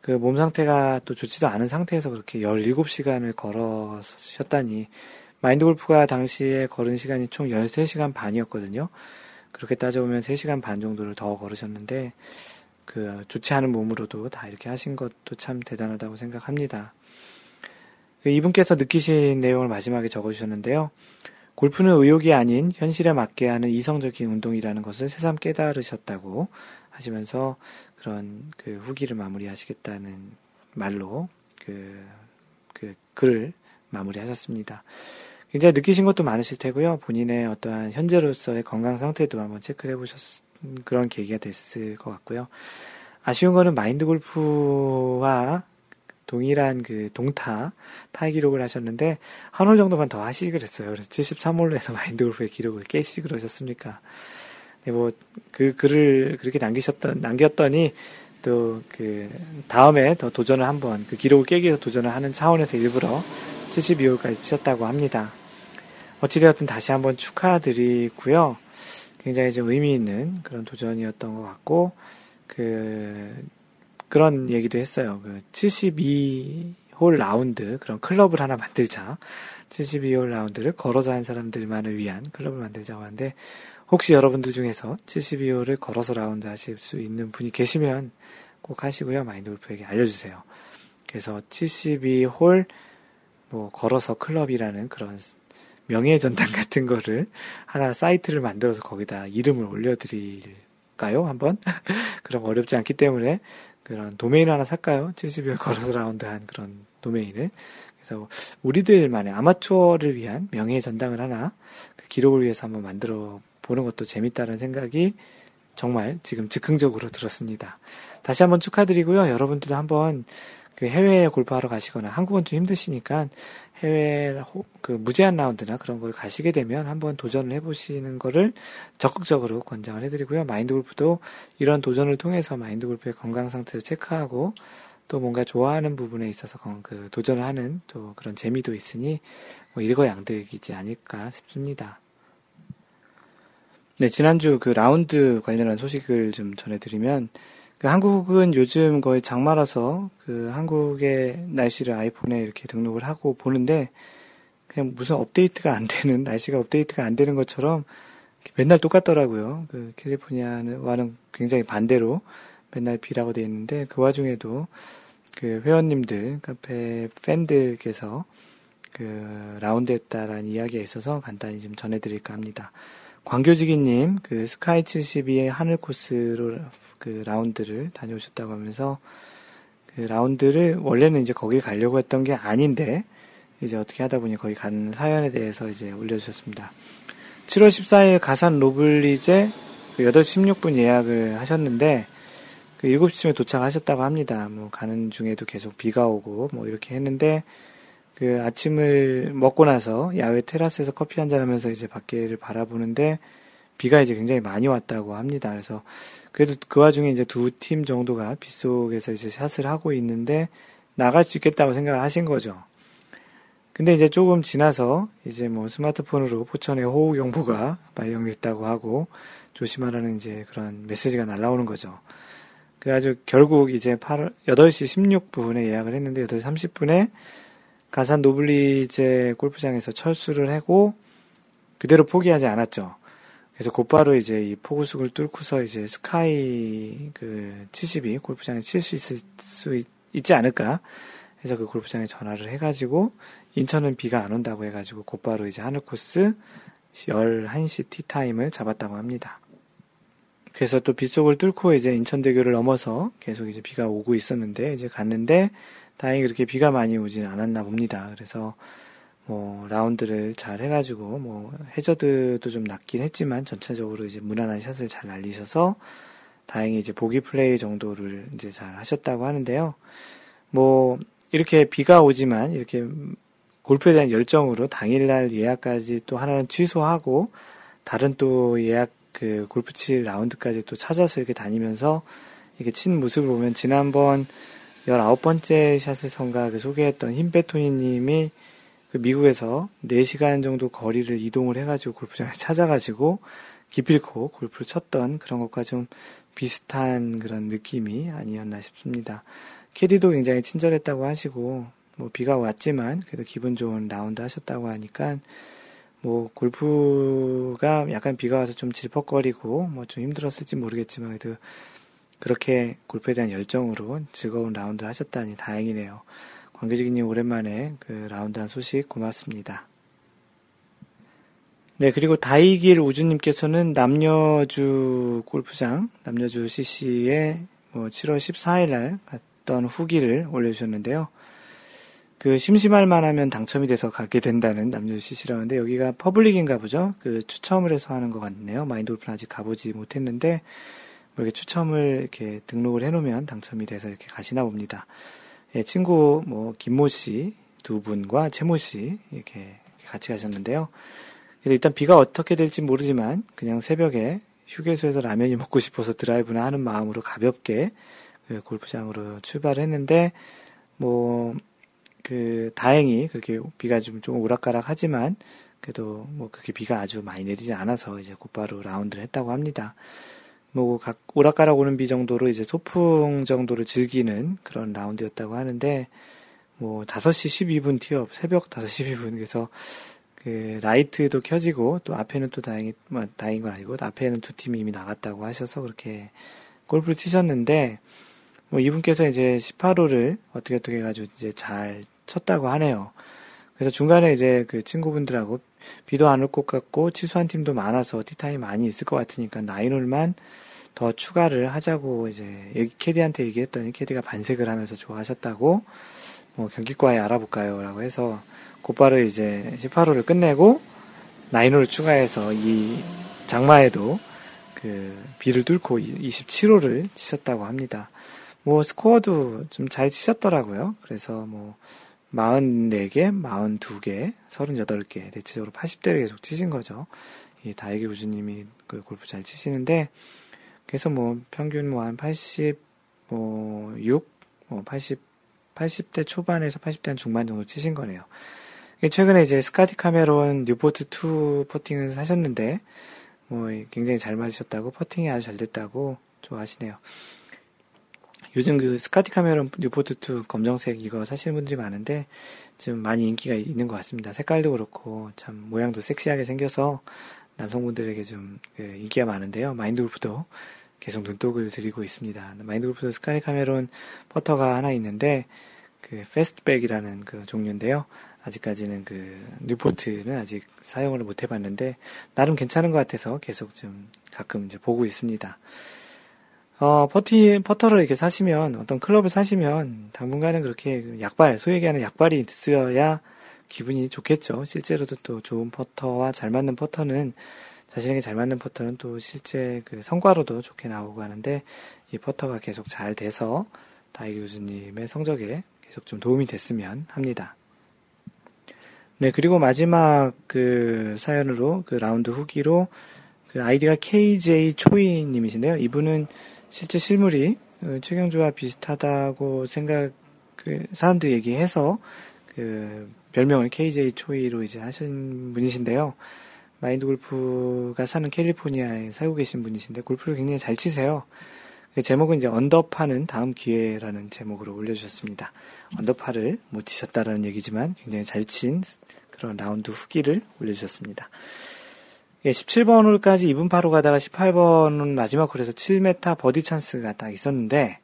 그 몸 상태가 또 좋지도 않은 상태에서 그렇게 17시간을 걸으셨다니 마인드 골프가 당시에 걸은 시간이 총 13시간 반이었거든요. 그렇게 따져보면 3시간 반 정도를 더 걸으셨는데 그 좋지 않은 몸으로도 다 이렇게 하신 것도 참 대단하다고 생각합니다. 그 이분께서 느끼신 내용을 마지막에 적어주셨는데요. 골프는 의욕이 아닌 현실에 맞게 하는 이성적인 운동이라는 것을 새삼 깨달으셨다고 하시면서 그런 그 후기를 마무리하시겠다는 말로 그, 그 글을 마무리하셨습니다. 굉장히 느끼신 것도 많으실 테고요. 본인의 어떠한 현재로서의 건강 상태도 한번 체크를 해보셨, 그런 계기가 됐을 것 같고요. 아쉬운 거는 마인드 골프와 동일한 그 동타 타이 기록을 하셨는데 한 홀 정도만 더 하시기 그랬어요. 그래서 73홀로 해서 마인드 골프의 기록을 깨시지 그러셨습니까? 네, 뭐그 글을 그렇게 남기셨던 남겼더니 또 그 다음에 더 도전을 한번 그 기록을 깨기 위해서 도전을 하는 차원에서 일부러 72홀까지 치셨다고 합니다. 어찌되었든 다시 한번 축하드리고요. 굉장히 좀 의미 있는 그런 도전이었던 것 같고 그 그런 얘기도 했어요. 그 72홀 라운드 그런 클럽을 하나 만들자. 72홀 라운드를 걸어서 한 사람들만을 위한 클럽을 만들자고 하는데 혹시 여러분들 중에서 72홀을 걸어서 라운드 하실 수 있는 분이 계시면 꼭 하시고요. 마인드 골프에게 알려주세요. 그래서 72홀 뭐 걸어서 클럽이라는 그런 명예 전당 같은 거를 하나 사이트를 만들어서 거기다 이름을 올려드릴까요? 한번? 그럼 어렵지 않기 때문에 그런 도메인 하나 살까요? 70여 걸어서 라운드 한 그런 도메인을. 그래서 우리들만의 아마추어를 위한 명예 전당을 하나 그 기록을 위해서 한번 만들어 보는 것도 재밌다는 생각이 정말 지금 즉흥적으로 들었습니다. 다시 한번 축하드리고요. 여러분들도 한번 그 해외에 골프하러 가시거나 한국은 좀 힘드시니까 해외 그 무제한 라운드나 그런 걸 가시게 되면 한번 도전을 해보시는 거를 적극적으로 권장을 해드리고요. 마인드 골프도 이런 도전을 통해서 마인드 골프의 건강 상태를 체크하고 또 뭔가 좋아하는 부분에 있어서 그 도전을 하는 또 그런 재미도 있으니 뭐 일거양득이지 않을까 싶습니다. 네, 지난주 그 라운드 관련한 소식을 좀 전해드리면 그 한국은 요즘 거의 장마라서 그 한국의 날씨를 아이폰에 이렇게 등록을 하고 보는데 그냥 무슨 업데이트가 안 되는 날씨가 업데이트가 안 되는 것처럼 맨날 똑같더라고요. 그 캘리포니아와는 굉장히 반대로 맨날 비라고 되어 있는데 그 와중에도 그 회원님들 카페 팬들께서 그 라운드 했다라는 이야기가 있어서 간단히 좀 전해드릴까 합니다. 광교지기님 그 스카이 72의 하늘 코스로 그 라운드를 다녀오셨다고 하면서 그 라운드를 원래는 이제 거기 가려고 했던 게 아닌데 이제 어떻게 하다 보니 거기 간 사연에 대해서 이제 올려주셨습니다. 7월 14일 가산 로블리제 그 8시 16분 예약을 하셨는데 그 7시쯤에 도착하셨다고 합니다. 뭐 가는 중에도 계속 비가 오고 뭐 이렇게 했는데 그 아침을 먹고 나서 야외 테라스에서 커피 한잔 하면서 이제 밖에를 바라보는데 비가 이제 굉장히 많이 왔다고 합니다. 그래서 그래도 그 와중에 이제 두 팀 정도가 빗속에서 이제 샷을 하고 있는데 나갈 수 있겠다고 생각을 하신 거죠. 근데 이제 조금 지나서 이제 뭐 스마트폰으로 포천의 호우 경보가 발령됐다고 하고 조심하라는 이제 그런 메시지가 날라오는 거죠. 그래가지고 결국 이제 8, 8시 16분에 예약을 했는데 8시 30분에 가산 노블리제 골프장에서 철수를 하고 그대로 포기하지 않았죠. 그래서 곧바로 이제 이 포구숙을 뚫고서 이제 스카이 그 72 골프장에 칠 수 있을 수 있, 지 않을까 해서 그 골프장에 전화를 해가지고 인천은 비가 안 온다고 해가지고 곧바로 이제 하늘 코스 11시 티타임을 잡았다고 합니다. 그래서 또 빗속을 뚫고 이제 인천대교를 넘어서 계속 이제 비가 오고 있었는데 이제 갔는데 다행히 그렇게 비가 많이 오진 않았나 봅니다. 그래서 뭐 라운드를 잘 해가지고 뭐 해저드도 좀 낮긴 했지만 전체적으로 이제 무난한 샷을 잘 날리셔서 다행히 이제 보기 플레이 정도를 이제 잘 하셨다고 하는데요. 뭐 이렇게 비가 오지만 이렇게 골프에 대한 열정으로 당일날 예약까지 또 하나는 취소하고 다른 또 예약 그 골프 칠 라운드까지 또 찾아서 이렇게 다니면서 이렇게 친 모습을 보면 지난번 19번째 샷에선가 그 소개했던 힘베토니 님이 그 미국에서 4시간 정도 거리를 이동을 해가지고 골프장에 찾아가지고 기필코 골프를 쳤던 그런 것과 좀 비슷한 그런 느낌이 아니었나 싶습니다. 캐디도 굉장히 친절했다고 하시고, 뭐 비가 왔지만 그래도 기분 좋은 라운드 하셨다고 하니까 뭐 골프가 약간 비가 와서 좀 질퍽거리고 뭐 좀 힘들었을지 모르겠지만 그래도 그렇게 골프에 대한 열정으로 즐거운 라운드 하셨다니 다행이네요. 관계직님 오랜만에 그 라운드 한 소식 고맙습니다. 네, 그리고 다이길 우주님께서는 남여주 골프장, 남여주 CC에 뭐 7월 14일 날 갔던 후기를 올려주셨는데요. 그 심심할 만하면 당첨이 돼서 가게 된다는 남여주 CC라는데 여기가 퍼블릭인가 보죠. 그 추첨을 해서 하는 것 같네요. 마인드 골프는 아직 가보지 못했는데 뭐 이렇게 추첨을 이렇게 등록을 해놓으면 당첨이 돼서 이렇게 가시나 봅니다. 예, 친구 뭐 김모 씨 두 분과 최모 씨 이렇게 같이 가셨는데요. 일단 비가 어떻게 될지 모르지만 그냥 새벽에 휴게소에서 라면이 먹고 싶어서 드라이브나 하는 마음으로 가볍게 그 골프장으로 출발을 했는데 뭐 그 다행히 그렇게 비가 좀 좀 오락가락 하지만 그래도 뭐 그렇게 비가 아주 많이 내리지 않아서 이제 곧바로 라운드를 했다고 합니다. 뭐, 각, 오락가락 오는 비 정도로 이제 소풍 정도를 즐기는 그런 라운드였다고 하는데, 뭐, 5시 12분 티업, 새벽 5시 12분, 그래서, 그, 라이트도 켜지고, 또 앞에는 또 다행히, 뭐, 다행인 건 아니고, 앞에는 두 팀이 이미 나갔다고 하셔서 그렇게 골프를 치셨는데, 뭐, 이분께서 이제 18호를 어떻게 어떻게 해가지고 이제 잘 쳤다고 하네요. 그래서 중간에 이제 그 친구분들하고 비도 안 올 것 같고 취소한 팀도 많아서 티타임이 많이 있을 것 같으니까 나인홀만 더 추가를 하자고 이제 캐디한테 얘기했더니 캐디가 반색을 하면서 좋아하셨다고 뭐 경기과에 알아볼까요? 라고 해서 곧바로 이제 18호를 끝내고 나인홀을 추가해서 이 장마에도 그 비를 뚫고 27호를 치셨다고 합니다. 뭐 스코어도 좀 잘 치셨더라고요. 그래서 뭐 44개, 42개, 38개, 대체적으로 80대를 계속 치신 거죠. 이 다이기 우주님이 그 골프 잘 치시는데, 그래서 뭐 평균 뭐 한 86, 뭐 80, 80대 초반에서 80대 한 중반 정도 치신 거네요. 최근에 이제 Scotty Cameron Newport 2 퍼팅을 사셨는데, 뭐 굉장히 잘 맞으셨다고, 퍼팅이 아주 잘 됐다고 좋아하시네요. 요즘 그 Scotty Cameron Newport 2 검정색 이거 사시는 분들이 많은데 좀 많이 인기가 있는 것 같습니다. 색깔도 그렇고 참 모양도 섹시하게 생겨서 남성분들에게 좀그 인기가 많은데요. 마인드 골프도 계속 눈독을 들이고 있습니다. 마인드 골프도 Scotty Cameron 퍼터가 하나 있는데 그 Fastback이라는 그 종류인데요. 아직까지는 그 Newport는 아직 사용을 못 해봤는데 나름 괜찮은 것 같아서 계속 좀 가끔 이제 보고 있습니다. 어, 퍼티, 퍼터를 이렇게 사시면, 어떤 클럽을 사시면, 당분간은 그렇게 그 약발, 소위 얘기하는 약발이 있어야 기분이 좋겠죠. 실제로도 또 좋은 퍼터와 잘 맞는 퍼터는, 자신에게 잘 맞는 퍼터는 또 실제 그 성과로도 좋게 나오고 하는데, 이 퍼터가 계속 잘 돼서, 다이기 우주님의 성적에 계속 좀 도움이 됐으면 합니다. 네, 그리고 마지막 그 사연으로, 그 라운드 후기로, 그 아이디가 KJ 초이님이신데요. 이분은 실제 실물이 어, 최경주와 비슷하다고 생각 그 사람들 얘기해서 그 별명을 KJ 초이로 이제 하신 분이신데요. 마인드 골프가 사는 캘리포니아에 살고 계신 분이신데 골프를 굉장히 잘 치세요. 그 제목은 이제 언더파는 다음 기회라는 제목으로 올려주셨습니다. 언더파를 못 치셨다라는 얘기지만 굉장히 잘 친 그런 라운드 후기를 올려주셨습니다. 예, 17번 홀까지 이븐 파로 가다가 18번은 마지막 홀에서 7m 버디 찬스가 딱 있었는데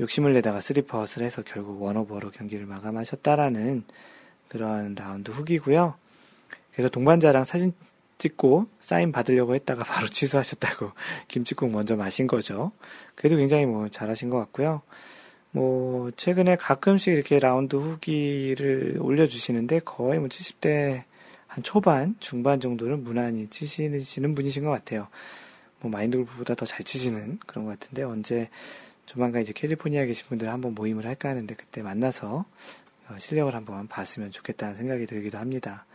욕심을 내다가 3퍼트를 해서 결국 one over로 경기를 마감하셨다라는 그런 라운드 후기고요. 그래서 동반자랑 사진 찍고 사인 받으려고 했다가 바로 취소하셨다고 김치국 먼저 마신 거죠. 그래도 굉장히 뭐 잘하신 것 같고요. 뭐 최근에 가끔씩 이렇게 라운드 후기를 올려주시는데 거의 뭐 70대 한 초반, 중반 정도는 무난히 치시는 분이신 것 같아요. 뭐 마인드 골프보다 더 잘 치시는 그런 것 같은데 언제 조만간 이제 캘리포니아에 계신 분들 한번 모임을 할까 하는데 그때 만나서 어, 실력을 한번 봤으면 좋겠다는 생각이 들기도 합니다.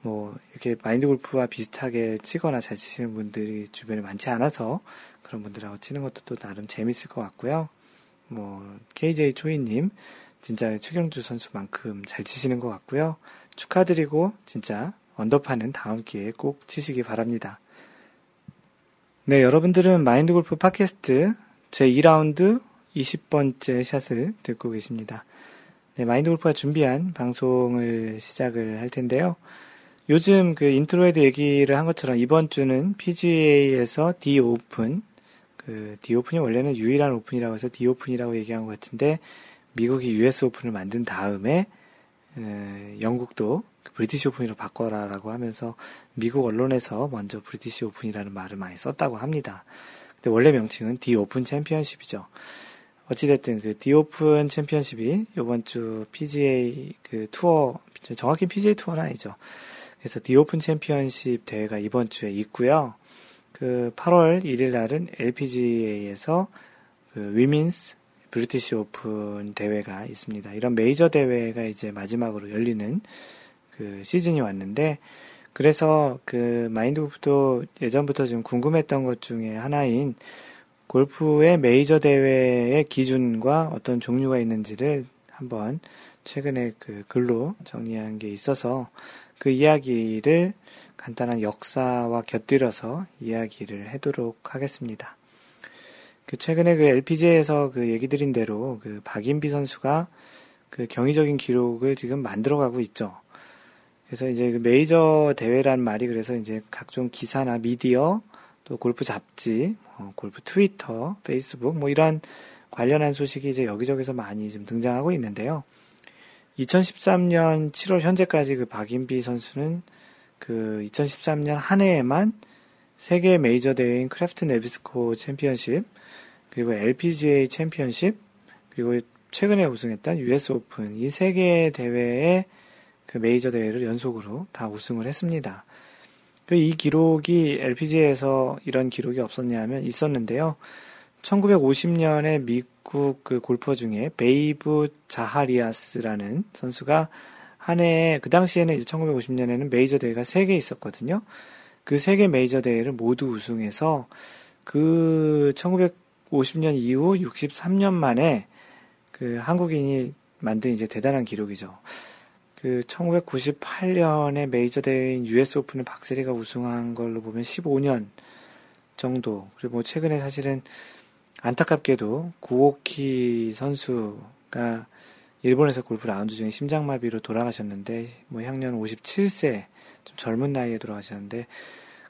뭐 이렇게 마인드 골프와 비슷하게 치거나 잘 치시는 분들이 주변에 많지 않아서 그런 분들하고 치는 것도 또 나름 재밌을 것 같고요. 뭐 KJ 초이님 진짜 최경주 선수만큼 잘 치시는 것 같고요. 축하드리고 진짜 언더파는 다음 기회에 꼭 치시기 바랍니다. 네, 여러분들은 마인드 골프 팟캐스트 제 2라운드 20번째 샷을 듣고 계십니다. 네, 마인드 골프가 준비한 방송을 시작을 할 텐데요. 요즘 그 인트로에도 얘기를 한 것처럼 이번 주는 PGA에서 The Open, 그 D 오픈이 원래는 유일한 오픈이라고 해서 D 오픈이라고 얘기한 것 같은데 미국이 US Open을 만든 다음에 에, 영국도 그 British Open으로 바꿔라라고 하면서 미국 언론에서 먼저 British Open이라는 말을 많이 썼다고 합니다. 근데 원래 명칭은 The Open Championship이죠. 어찌됐든 그 The Open Championship이 이번 주 PGA 그 투어 정확히 PGA 투어는 아니죠. 그래서 The Open Championship 대회가 이번 주에 있고요. 그 8월 1일 날은 LPGA에서 그 Women's British Open 대회가 있습니다. 이런 메이저 대회가 이제 마지막으로 열리는 그 시즌이 왔는데 그래서 그 마인드 골프도 예전부터 좀 궁금했던 것 중에 하나인 골프의 메이저 대회의 기준과 어떤 종류가 있는지를 한번 최근에 그 글로 정리한 게 있어서 그 이야기를 간단한 역사와 곁들여서 이야기를 해도록 하겠습니다. 그 최근에 그 LPGA에서 그 얘기 드린 대로 그 박인비 선수가 그 경이적인 기록을 지금 만들어가고 있죠. 그래서 이제 그 메이저 대회란 말이 그래서 이제 각종 기사나 미디어 또 골프 잡지, 뭐 골프 트위터, 페이스북 뭐 이런 관련한 소식이 이제 여기저기서 많이 좀 등장하고 있는데요. 2013년 7월 현재까지 그 박인비 선수는 그 2013년 한 해에만 세계 메이저 대회인 Kraft Nabisco Championship, 그리고 LPGA Championship, 그리고 최근에 우승했던 US Open 이 세 개의 대회에 그 메이저 대회를 연속으로 다 우승을 했습니다. 그이 기록이 LPGA에서 이런 기록이 없었냐면 있었는데요. 1950년에 미국 그 골퍼 중에 베이브 자하리아스라는 선수가 한 해에 그 당시에는 이제 1950년에는 메이저 대회가 3개 있었거든요. 그 3개 메이저 대회를 모두 우승해서 그 1950년 이후 63년 만에 그 한국인이 만든 이제 대단한 기록이죠. 그 1998년에 메이저 대회인 US 오픈을 박세리가 우승한 걸로 보면 15년 정도. 그리고 뭐 최근에 사실은 안타깝게도 구오키 선수가 일본에서 골프 라운드 중에 심장마비로 돌아가셨는데 뭐 향년 57세 좀 젊은 나이에 돌아가셨는데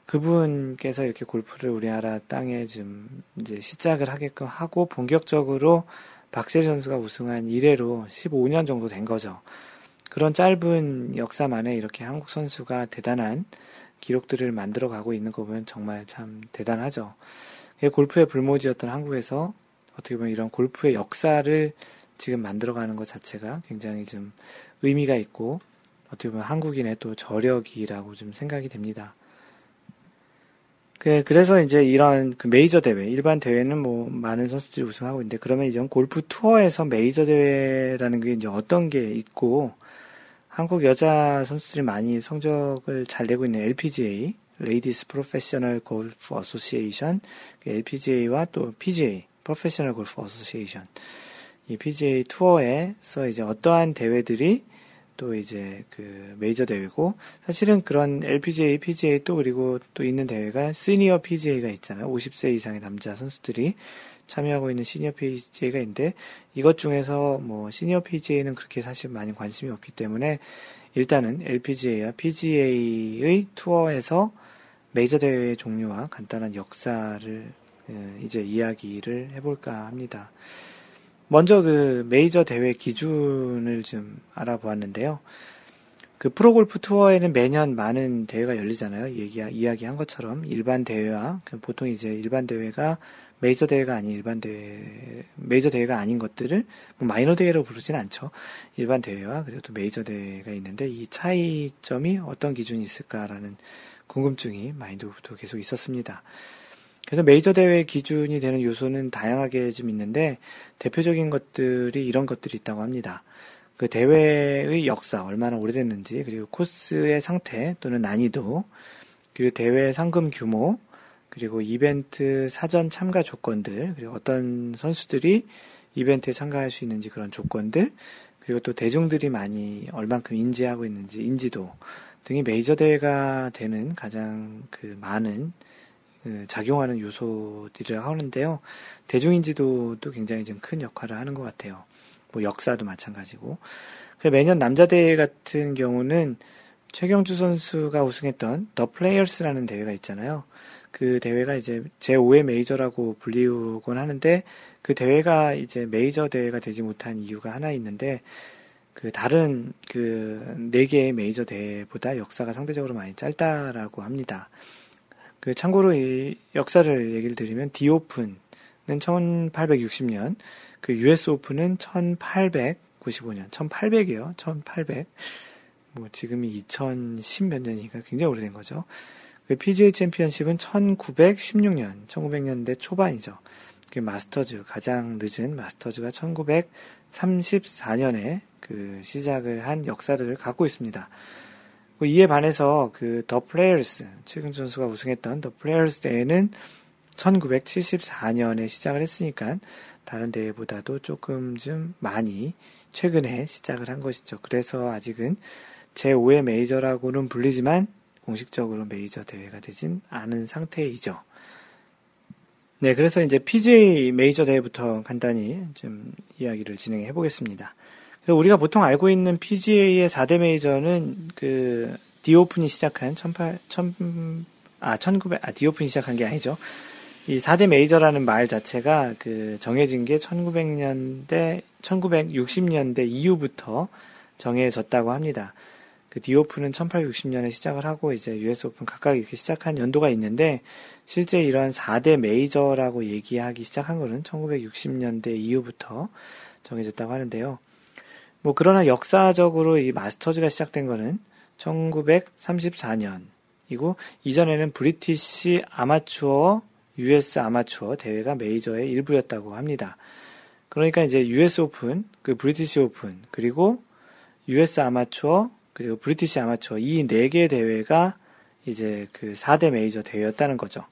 그분께서 이렇게 골프를 우리나라 땅에 좀 이제 시작을 하게끔 하고 본격적으로 박세 선수가 우승한 이래로 15년 정도 된 거죠. 그런 짧은 역사만에 이렇게 한국 선수가 대단한 기록들을 만들어 가고 있는 거 보면 정말 참 대단하죠. 골프의 불모지였던 한국에서 어떻게 보면 이런 골프의 역사를 지금 만들어 가는 것 자체가 굉장히 좀 의미가 있고 어떻게 보면 한국인의 또 저력이라고 좀 생각이 됩니다. 그, 그래서 이제 이런 그 메이저 대회, 일반 대회는 뭐 많은 선수들이 우승하고 있는데 그러면 이제 골프 투어에서 메이저 대회라는 게 이제 어떤 게 있고 한국 여자 선수들이 많이 성적을 잘 내고 있는 LPGA, Ladies Professional Golf Association, LPGA와 또 PGA, Professional Golf Association. 이 PGA 투어에서 이제 어떠한 대회들이 또 이제 그 메이저 대회고 사실은 그런 LPGA, PGA 또 그리고 또 있는 대회가 시니어 PGA가 있잖아요. 50세 이상의 남자 선수들이 참여하고 있는 시니어 PGA가 있는데 이것 중에서 뭐 시니어 PGA는 그렇게 사실 많이 관심이 없기 때문에 일단은 LPGA와 PGA의 투어에서 메이저 대회의 종류와 간단한 역사를 예, 이제 이야기를 해볼까 합니다. 먼저 그 메이저 대회 기준을 좀 알아보았는데요. 그 프로골프 투어에는 매년 많은 대회가 열리잖아요. 얘기, 이야기한 것처럼 일반 대회와 그 보통 이제 일반 대회가 메이저 대회가 아닌 일반 대회, 메이저 대회가 아닌 것들을 뭐 마이너 대회로 부르진 않죠. 일반 대회와 그리고 또 메이저 대회가 있는데 이 차이점이 어떤 기준이 있을까라는 궁금증이 마인드부터 계속 있었습니다. 그래서 메이저 대회 기준이 되는 요소는 다양하게 좀 있는데 대표적인 것들이 이런 것들이 있다고 합니다. 그 대회의 역사 얼마나 오래됐는지 그리고 코스의 상태 또는 난이도 그리고 대회 상금 규모 그리고 이벤트 사전 참가 조건들 그리고 어떤 선수들이 이벤트에 참가할 수 있는지 그런 조건들 그리고 또 대중들이 많이 얼만큼 인지하고 있는지 인지도 등이 메이저 대회가 되는 가장 그 많은 그 작용하는 요소들을 하는데요. 대중인지도도 굉장히 좀 큰 역할을 하는 것 같아요. 뭐 역사도 마찬가지고. 매년 남자 대회 같은 경우는 최경주 선수가 우승했던 더 플레이어스라는 대회가 있잖아요. 그 대회가 이제 제5의 메이저라고 불리우곤 하는데 그 대회가 이제 메이저 대회가 되지 못한 이유가 하나 있는데 그 다른 그 네 개의 메이저 대회보다 역사가 상대적으로 많이 짧다라고 합니다. 그 참고로 이 역사를 얘기를 드리면 디오픈은 1860년, 그 US 오픈은 1895년, 1800이요. 1800. 뭐 지금이 2010 몇 년이니까 굉장히 오래된 거죠. 그 PGA 챔피언십은 1916년, 1900년대 초반이죠. 그 마스터즈 가장 늦은 마스터즈가 1934년에 그 시작을 한 역사를 갖고 있습니다. 뭐 이에 반해서 그 더 플레이어스 최근 선수가 우승했던 더 플레이어스 대회는 1974년에 시작을 했으니까 다른 대회보다도 조금 좀 많이 최근에 시작을 한 것이죠. 그래서 아직은 제5의 메이저라고는 불리지만 공식적으로 메이저 대회가 되진 않은 상태이죠. 네, 그래서 이제 PGA 메이저 대회부터 간단히 좀 이야기를 진행해 보겠습니다. 그래서 우리가 보통 알고 있는 PGA의 4대 메이저는 그 디오픈이 시작한 18, 1000, 아, 1900, 아, 디오픈이 시작한 게 아니죠. 이 4대 메이저라는 말 자체가 그 정해진 게 1900년대, 1960년대 이후부터 정해졌다고 합니다. 그 디오픈은 1860년에 시작을 하고 이제 US 오픈 각각 이렇게 시작한 연도가 있는데 실제 이런 4대 메이저라고 얘기하기 시작한 거는 1960년대 이후부터 정해졌다고 하는데요. 뭐 그러나 역사적으로 이 마스터즈가 시작된 거는 1934년이고 이전에는 브리티시 아마추어 US 아마추어 대회가 메이저의 일부였다고 합니다. 그러니까 이제 US 오픈, 그 브리티시 오픈, 그리고 US 아마추어, 그리고 브리티시 아마추어 이 네 개 대회가 이제 그 4대 메이저 대회였다는 거죠.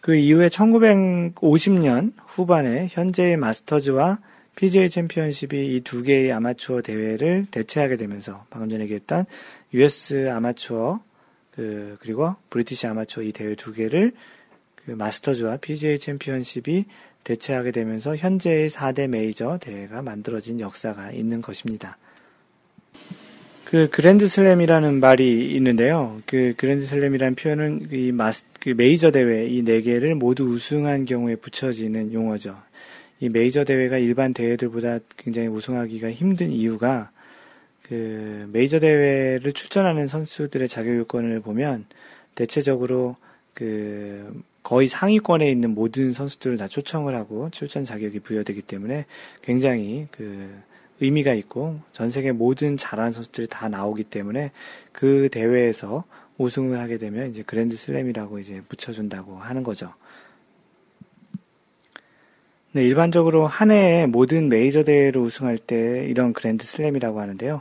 그 이후에 1950년 후반에 현재의 마스터즈와 PGA 챔피언십이 이 두 개의 아마추어 대회를 대체하게 되면서 방금 전에 얘기했던 US 아마추어 그 그리고 브리티시 아마추어 이 대회 두 개를 그 마스터즈와 PGA 챔피언십이 대체하게 되면서 현재의 4대 메이저 대회가 만들어진 역사가 있는 것입니다. 그 그랜드 슬램이라는 말이 있는데요. 그 그랜드 슬램이라는 표현은 이 마스 그 메이저 대회 이 네 개를 모두 우승한 경우에 붙여지는 용어죠. 이 메이저 대회가 일반 대회들보다 굉장히 우승하기가 힘든 이유가 그 메이저 대회를 출전하는 선수들의 자격 요건을 보면 대체적으로 그 거의 상위권에 있는 모든 선수들을 다 초청을 하고 출전 자격이 부여되기 때문에 굉장히 그 의미가 있고 전 세계 모든 잘하는 선수들이 다 나오기 때문에 그 대회에서 우승을 하게 되면 이제 그랜드 슬램이라고 이제 붙여준다고 하는 거죠. 네, 일반적으로 한 해에 모든 메이저 대회를 우승할 때 이런 그랜드 슬램이라고 하는데요.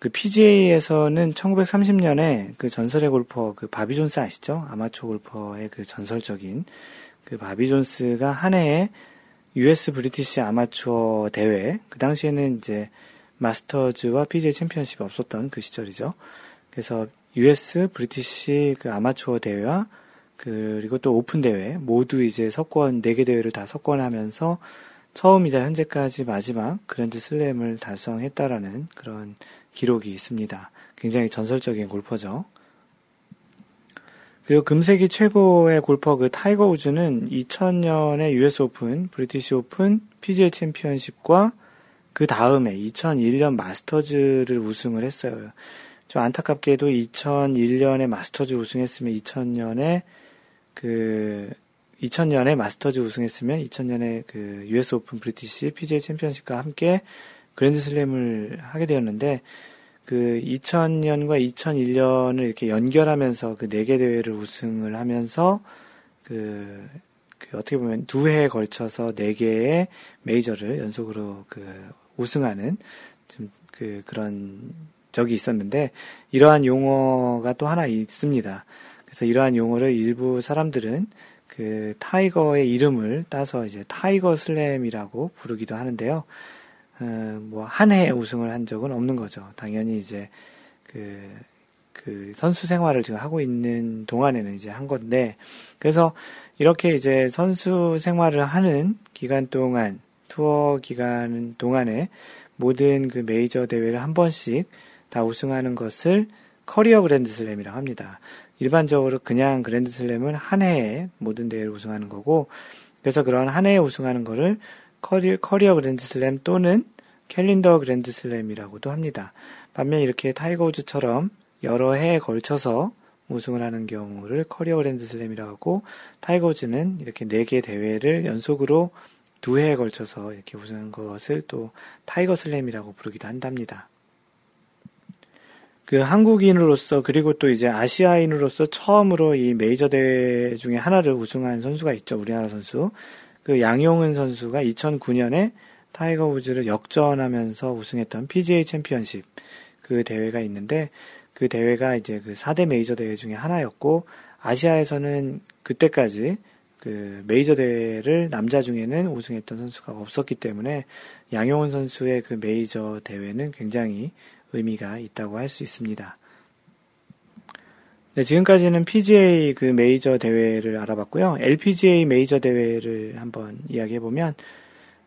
그 PGA에서는 1930년에 그 전설의 골퍼 그 바비 존스 아시죠? 아마추어 골퍼의 그 전설적인 그 바비 존스가 한 해에 US 브리티시 아마추어 대회, 그 당시에는 이제 마스터즈와 PGA 챔피언십이 없었던 그 시절이죠. 그래서 US 브리티시 그 아마추어 대회와 그리고 또 오픈 대회 모두 이제 석권 4개 대회를 다 석권하면서 처음이자 현재까지 마지막 그랜드 슬램을 달성했다라는 그런 기록이 있습니다. 굉장히 전설적인 골퍼죠. 그리고 금세기 최고의 골퍼 그 타이거 우즈는 2000년에 US 오픈, 브리티시 오픈, PGA 챔피언십과 그 다음에 2001년 마스터즈를 우승을 했어요. 좀 안타깝게도 2001년에 마스터즈 우승했으면 2000년에 그 2000년에 마스터즈 우승했으면 2000년에 그 US 오픈 브리티시 PGA 챔피언십과 함께 그랜드 슬램을 하게 되었는데 그 2000년과 2001년을 이렇게 연결하면서 그 네 개 대회를 우승을 하면서 그, 그 어떻게 보면 두 해에 걸쳐서 네 개의 메이저를 연속으로 그 우승하는 좀 그 그런 적이 있었는데 이러한 용어가 또 하나 있습니다. 그래서 이러한 용어를 일부 사람들은 그 타이거의 이름을 따서 이제 타이거 슬램이라고 부르기도 하는데요. 어, 뭐 한 해 우승을 한 적은 없는 거죠. 당연히 이제 그, 그 선수 생활을 지금 하고 있는 동안에는 이제 한 건데, 그래서 이렇게 이제 선수 생활을 하는 기간 동안, 투어 기간 동안에 모든 그 메이저 대회를 한 번씩 다 우승하는 것을 커리어 그랜드슬램이라고 합니다. 일반적으로 그냥 그랜드슬램은 한 해에 모든 대회를 우승하는 거고, 그래서 그런 한 해에 우승하는 거를 커리, 커리어 그랜드슬램 또는 캘린더 그랜드슬램이라고도 합니다. 반면 이렇게 타이거 우즈처럼 여러 해에 걸쳐서 우승을 하는 경우를 커리어 그랜드슬램이라고 하고 타이거 우즈는 이렇게 네 개 대회를 연속으로 두 해에 걸쳐서 이렇게 우승한 것을 또 타이거 슬램이라고 부르기도 한답니다. 그 한국인으로서 그리고 또 이제 아시아인으로서 처음으로 이 메이저 대회 중에 하나를 우승한 선수가 있죠. 우리나라 선수. 그 양용은 선수가 2009년에 타이거 우즈를 역전하면서 우승했던 PGA 챔피언십 그 대회가 있는데 그 대회가 이제 그 4대 메이저 대회 중에 하나였고 아시아에서는 그때까지 그 메이저 대회를 남자 중에는 우승했던 선수가 없었기 때문에 양용훈 선수의 그 메이저 대회는 굉장히 의미가 있다고 할 수 있습니다. 네, 지금까지는 PGA 그 메이저 대회를 알아봤고요. LPGA 메이저 대회를 한번 이야기해 보면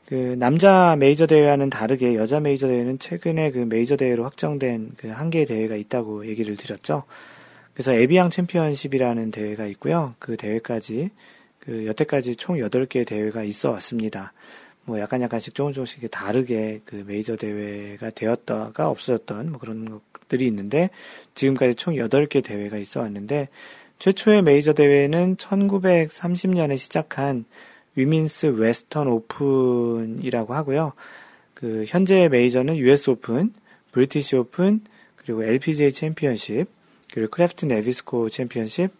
그 남자 메이저 대회와는 다르게 여자 메이저 대회는 최근에 그 메이저 대회로 확정된 그 한 개의 대회가 있다고 얘기를 드렸죠. 그래서 에비앙 챔피언십이라는 대회가 있고요. 그 대회까지 그 여태까지 총 8개 대회가 있어 왔습니다. 뭐 약간 약간씩 조금 조금씩 다르게 그 메이저 대회가 되었다가 없어졌던 뭐 그런 것들이 있는데 지금까지 총 8개 대회가 있어 왔는데 최초의 메이저 대회는 1930년에 시작한 위민스 웨스턴 오픈이라고 하고요. 그 현재 메이저는 US 오픈, 브리티시 오픈, 그리고 LPGA 챔피언십, 그리고 크래프트 나비스코 챔피언십,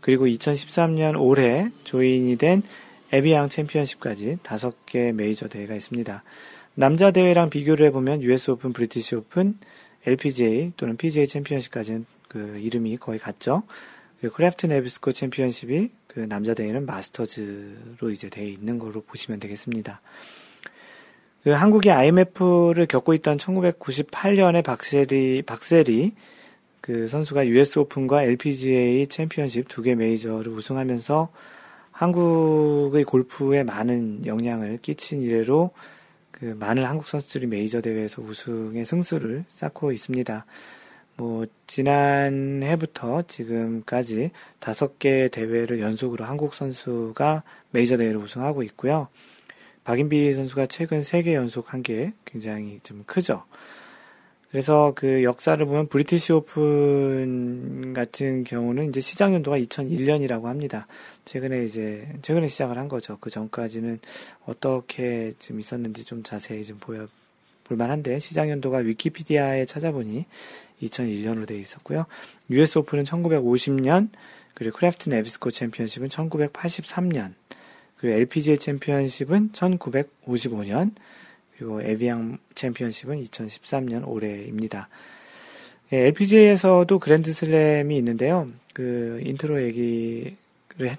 그리고 2013년 올해 조인이 된 에비앙 챔피언십까지 다섯 개 메이저 대회가 있습니다. 남자 대회랑 비교를 해보면 US 오픈, 브리티시 오픈, LPGA 또는 PGA 챔피언십까지는 그 이름이 거의 같죠. 그리고 크래프트 나비스코 챔피언십이 그 남자 대회는 마스터즈로 이제 돼 있는 거로 보시면 되겠습니다. 그 한국이 IMF를 겪고 있던 1998년에 박세리 박세리 그 선수가 US 오픈과 LPGA 챔피언십 두 개 메이저를 우승하면서 한국의 골프에 많은 영향을 끼친 이래로 그 많은 한국 선수들이 메이저 대회에서 우승의 승수를 쌓고 있습니다. 뭐 지난해부터 지금까지 다섯 개 대회를 연속으로 한국 선수가 메이저 대회를 우승하고 있고요. 박인비 선수가 최근 세 개 연속 한 게 굉장히 좀 크죠. 그래서 그 역사를 보면 브리티시 오픈 같은 경우는 이제 시작 연도가 2001년이라고 합니다. 최근에 이제 최근에 시작을 한 거죠. 그 전까지는 어떻게 좀 있었는지 좀 자세히 좀 보여 볼 만한데 시작 연도가 위키피디아에 찾아보니 2001년으로 되어 있었고요. US 오픈은 1950년, 그리고 크래프트 네비스코 챔피언십은 1983년, 그리고 LPGA 챔피언십은 1955년, 그리고 에비앙 챔피언십은 2013년 올해입니다. 예, LPGA에서도 그랜드 슬램이 있는데요. 그 인트로 얘기를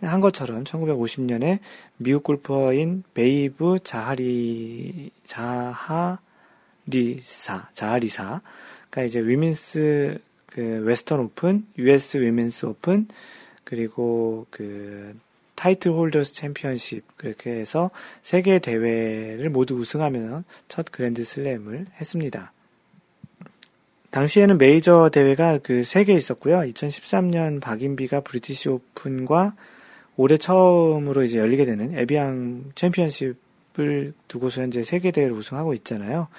한 것처럼 1950년에 미국 골퍼인 베이브 자하리 자하리사 자하리사 그러니까 이제 위민스 그 웨스턴 오픈, US 위민스 오픈, 그리고 그 타이틀 홀더스 챔피언십 그렇게 해서 세 개 대회를 모두 우승하면 첫 그랜드 슬램을 했습니다. 당시에는 메이저 대회가 그 세 개 있었고요. 2013년 박인비가 브리티시 오픈과 올해 처음으로 이제 열리게 되는 에비앙 챔피언십을 두고서 현재 세 개 대회를 우승하고 있잖아요.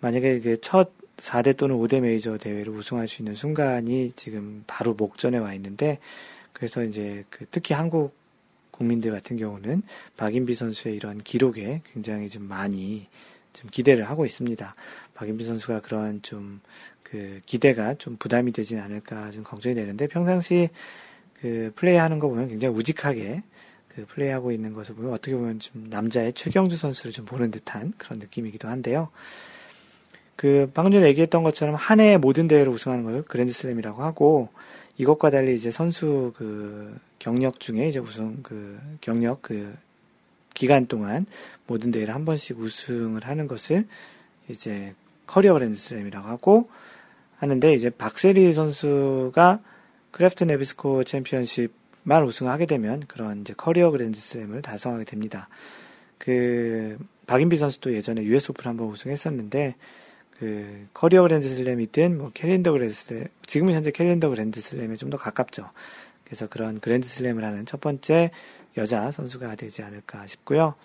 만약에 이게 첫 4대 또는 5대 메이저 대회를 우승할 수 있는 순간이 지금 바로 목전에 와 있는데 그래서 이제 그 특히 한국 국민들 같은 경우는 박인비 선수의 이런 기록에 굉장히 좀 많이 좀 기대를 하고 있습니다. 박인비 선수가 그러한 좀그 기대가 좀 부담이 되진 않을까 좀 걱정이 되는데 평상시 그 플레이하는 거 보면 굉장히 우직하게 그 플레이하고 있는 것을 보면 어떻게 보면 좀 남자의 최경주 선수를 좀 보는 듯한 그런 느낌이기도 한데요. 그 방금 전에 얘기했던 것처럼 한해 모든 대회를 우승하는 걸 그랜드슬램이라고 하고 이것과 달리 이제 선수 그 경력 중에 이제 우승 그 경력 그 기간 동안 모든 대회를 한 번씩 우승을 하는 것을 이제 커리어 그랜드슬램이라고 하고 하는데 이제 박세리 선수가 크래프트 네비스코 챔피언십만 우승하게 되면 그런 이제 커리어 그랜드슬램을 달성하게 됩니다. 그 박인비 선수도 예전에 US 오픈 한번 우승했었는데 그 커리어 그랜드슬램이든 뭐 캘린더 그랜드슬램 지금은 현재 캘린더 그랜드슬램에 좀 더 가깝죠. 그래서 그런 그랜드슬램을 하는 첫 번째 여자 선수가 되지 않을까 싶고요.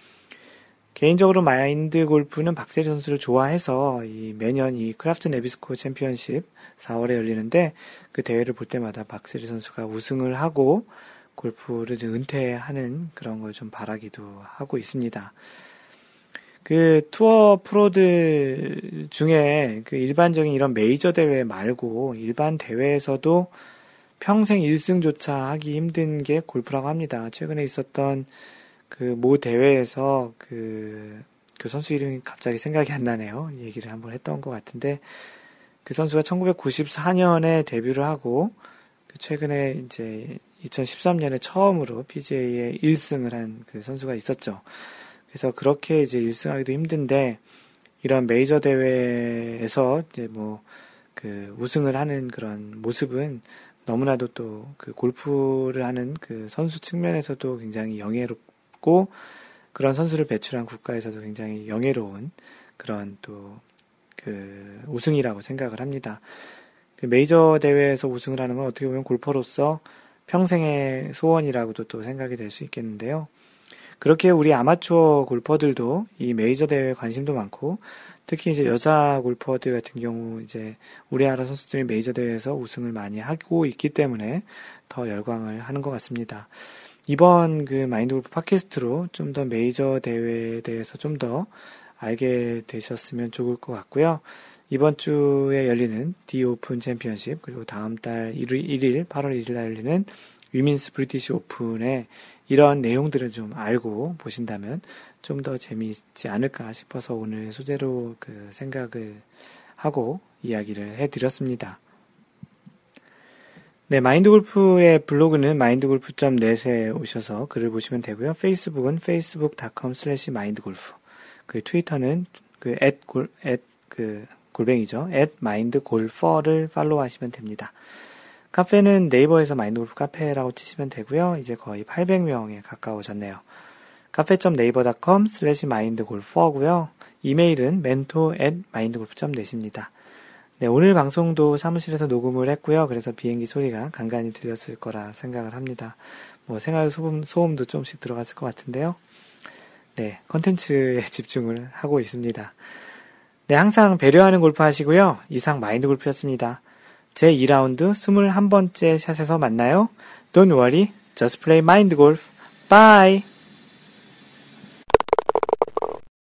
개인적으로 마인드 골프는 박세리 선수를 좋아해서 이 매년 이 크라프트 네비스코 챔피언십 4월에 열리는데 그 대회를 볼 때마다 박세리 선수가 우승을 하고 골프를 은퇴하는 그런 걸 좀 바라기도 하고 있습니다. 그 투어 프로들 중에 그 일반적인 이런 메이저 대회 말고 일반 대회에서도 평생 1승조차 하기 힘든 게 골프라고 합니다. 최근에 있었던 그 모 대회에서 그, 그 선수 이름이 갑자기 생각이 안 나네요. 얘기를 한번 했던 것 같은데 그 선수가 1994년에 데뷔를 하고 그 최근에 이제 2013년에 처음으로 PGA에 1승을 한 그 선수가 있었죠. 그래서 그렇게 이제 1승하기도 힘든데 이런 메이저 대회에서 이제 뭐 그 우승을 하는 그런 모습은 너무나도 또 그 골프를 하는 그 선수 측면에서도 굉장히 영예롭 있고 그런 선수를 배출한 국가에서도 굉장히 영예로운 그런 또 그 우승이라고 생각을 합니다. 그 메이저 대회에서 우승을 하는 건 어떻게 보면 골퍼로서 평생의 소원이라고도 또 생각이 될 수 있겠는데요. 그렇게 우리 아마추어 골퍼들도 이 메이저 대회에 관심도 많고 특히 이제 여자 골퍼 들 같은 경우 이제 우리나라 선수들이 메이저 대회에서 우승을 많이 하고 있기 때문에 더 열광을 하는 것 같습니다. 이번 그 마인드 골프 팟캐스트로 좀 더 메이저 대회에 대해서 좀 더 알게 되셨으면 좋을 것 같고요. 이번 주에 열리는 디 오픈 챔피언십 그리고 다음 달 1일, 1일 8월 1일 날 열리는 위민스 브리티시 오픈의 이런 내용들을 좀 알고 보신다면 좀 더 재미있지 않을까 싶어서 오늘 소재로 그 생각을 하고 이야기를 해드렸습니다. 네, 마인드 골프의 블로그는 mindgolf.net에 오셔서 글을 보시면 되고요. 페이스북은 facebook.com slash mindgolf. 그 트위터는 그 at 골, at 그 골뱅이죠. at mindgolfer를 팔로우 하시면 됩니다. 카페는 네이버에서 마인드 골프 카페라고 치시면 되고요. 이제 거의 800명에 가까워졌네요. 카페.네이버.com slash mindgolfer고요. 이메일은 mentor at mindgolf.net입니다. 네, 오늘 방송도 사무실에서 녹음을 했고요. 그래서 비행기 소리가 간간히 들렸을 거라 생각을 합니다. 뭐 생활 소음, 소음도 좀씩 들어갔을 것 같은데요. 네, 컨텐츠에 집중을 하고 있습니다. 네, 항상 배려하는 골프 하시고요. 이상 마인드 골프였습니다. 제 2라운드 21번째 샷에서 만나요. Don't worry, just play mind golf. Bye!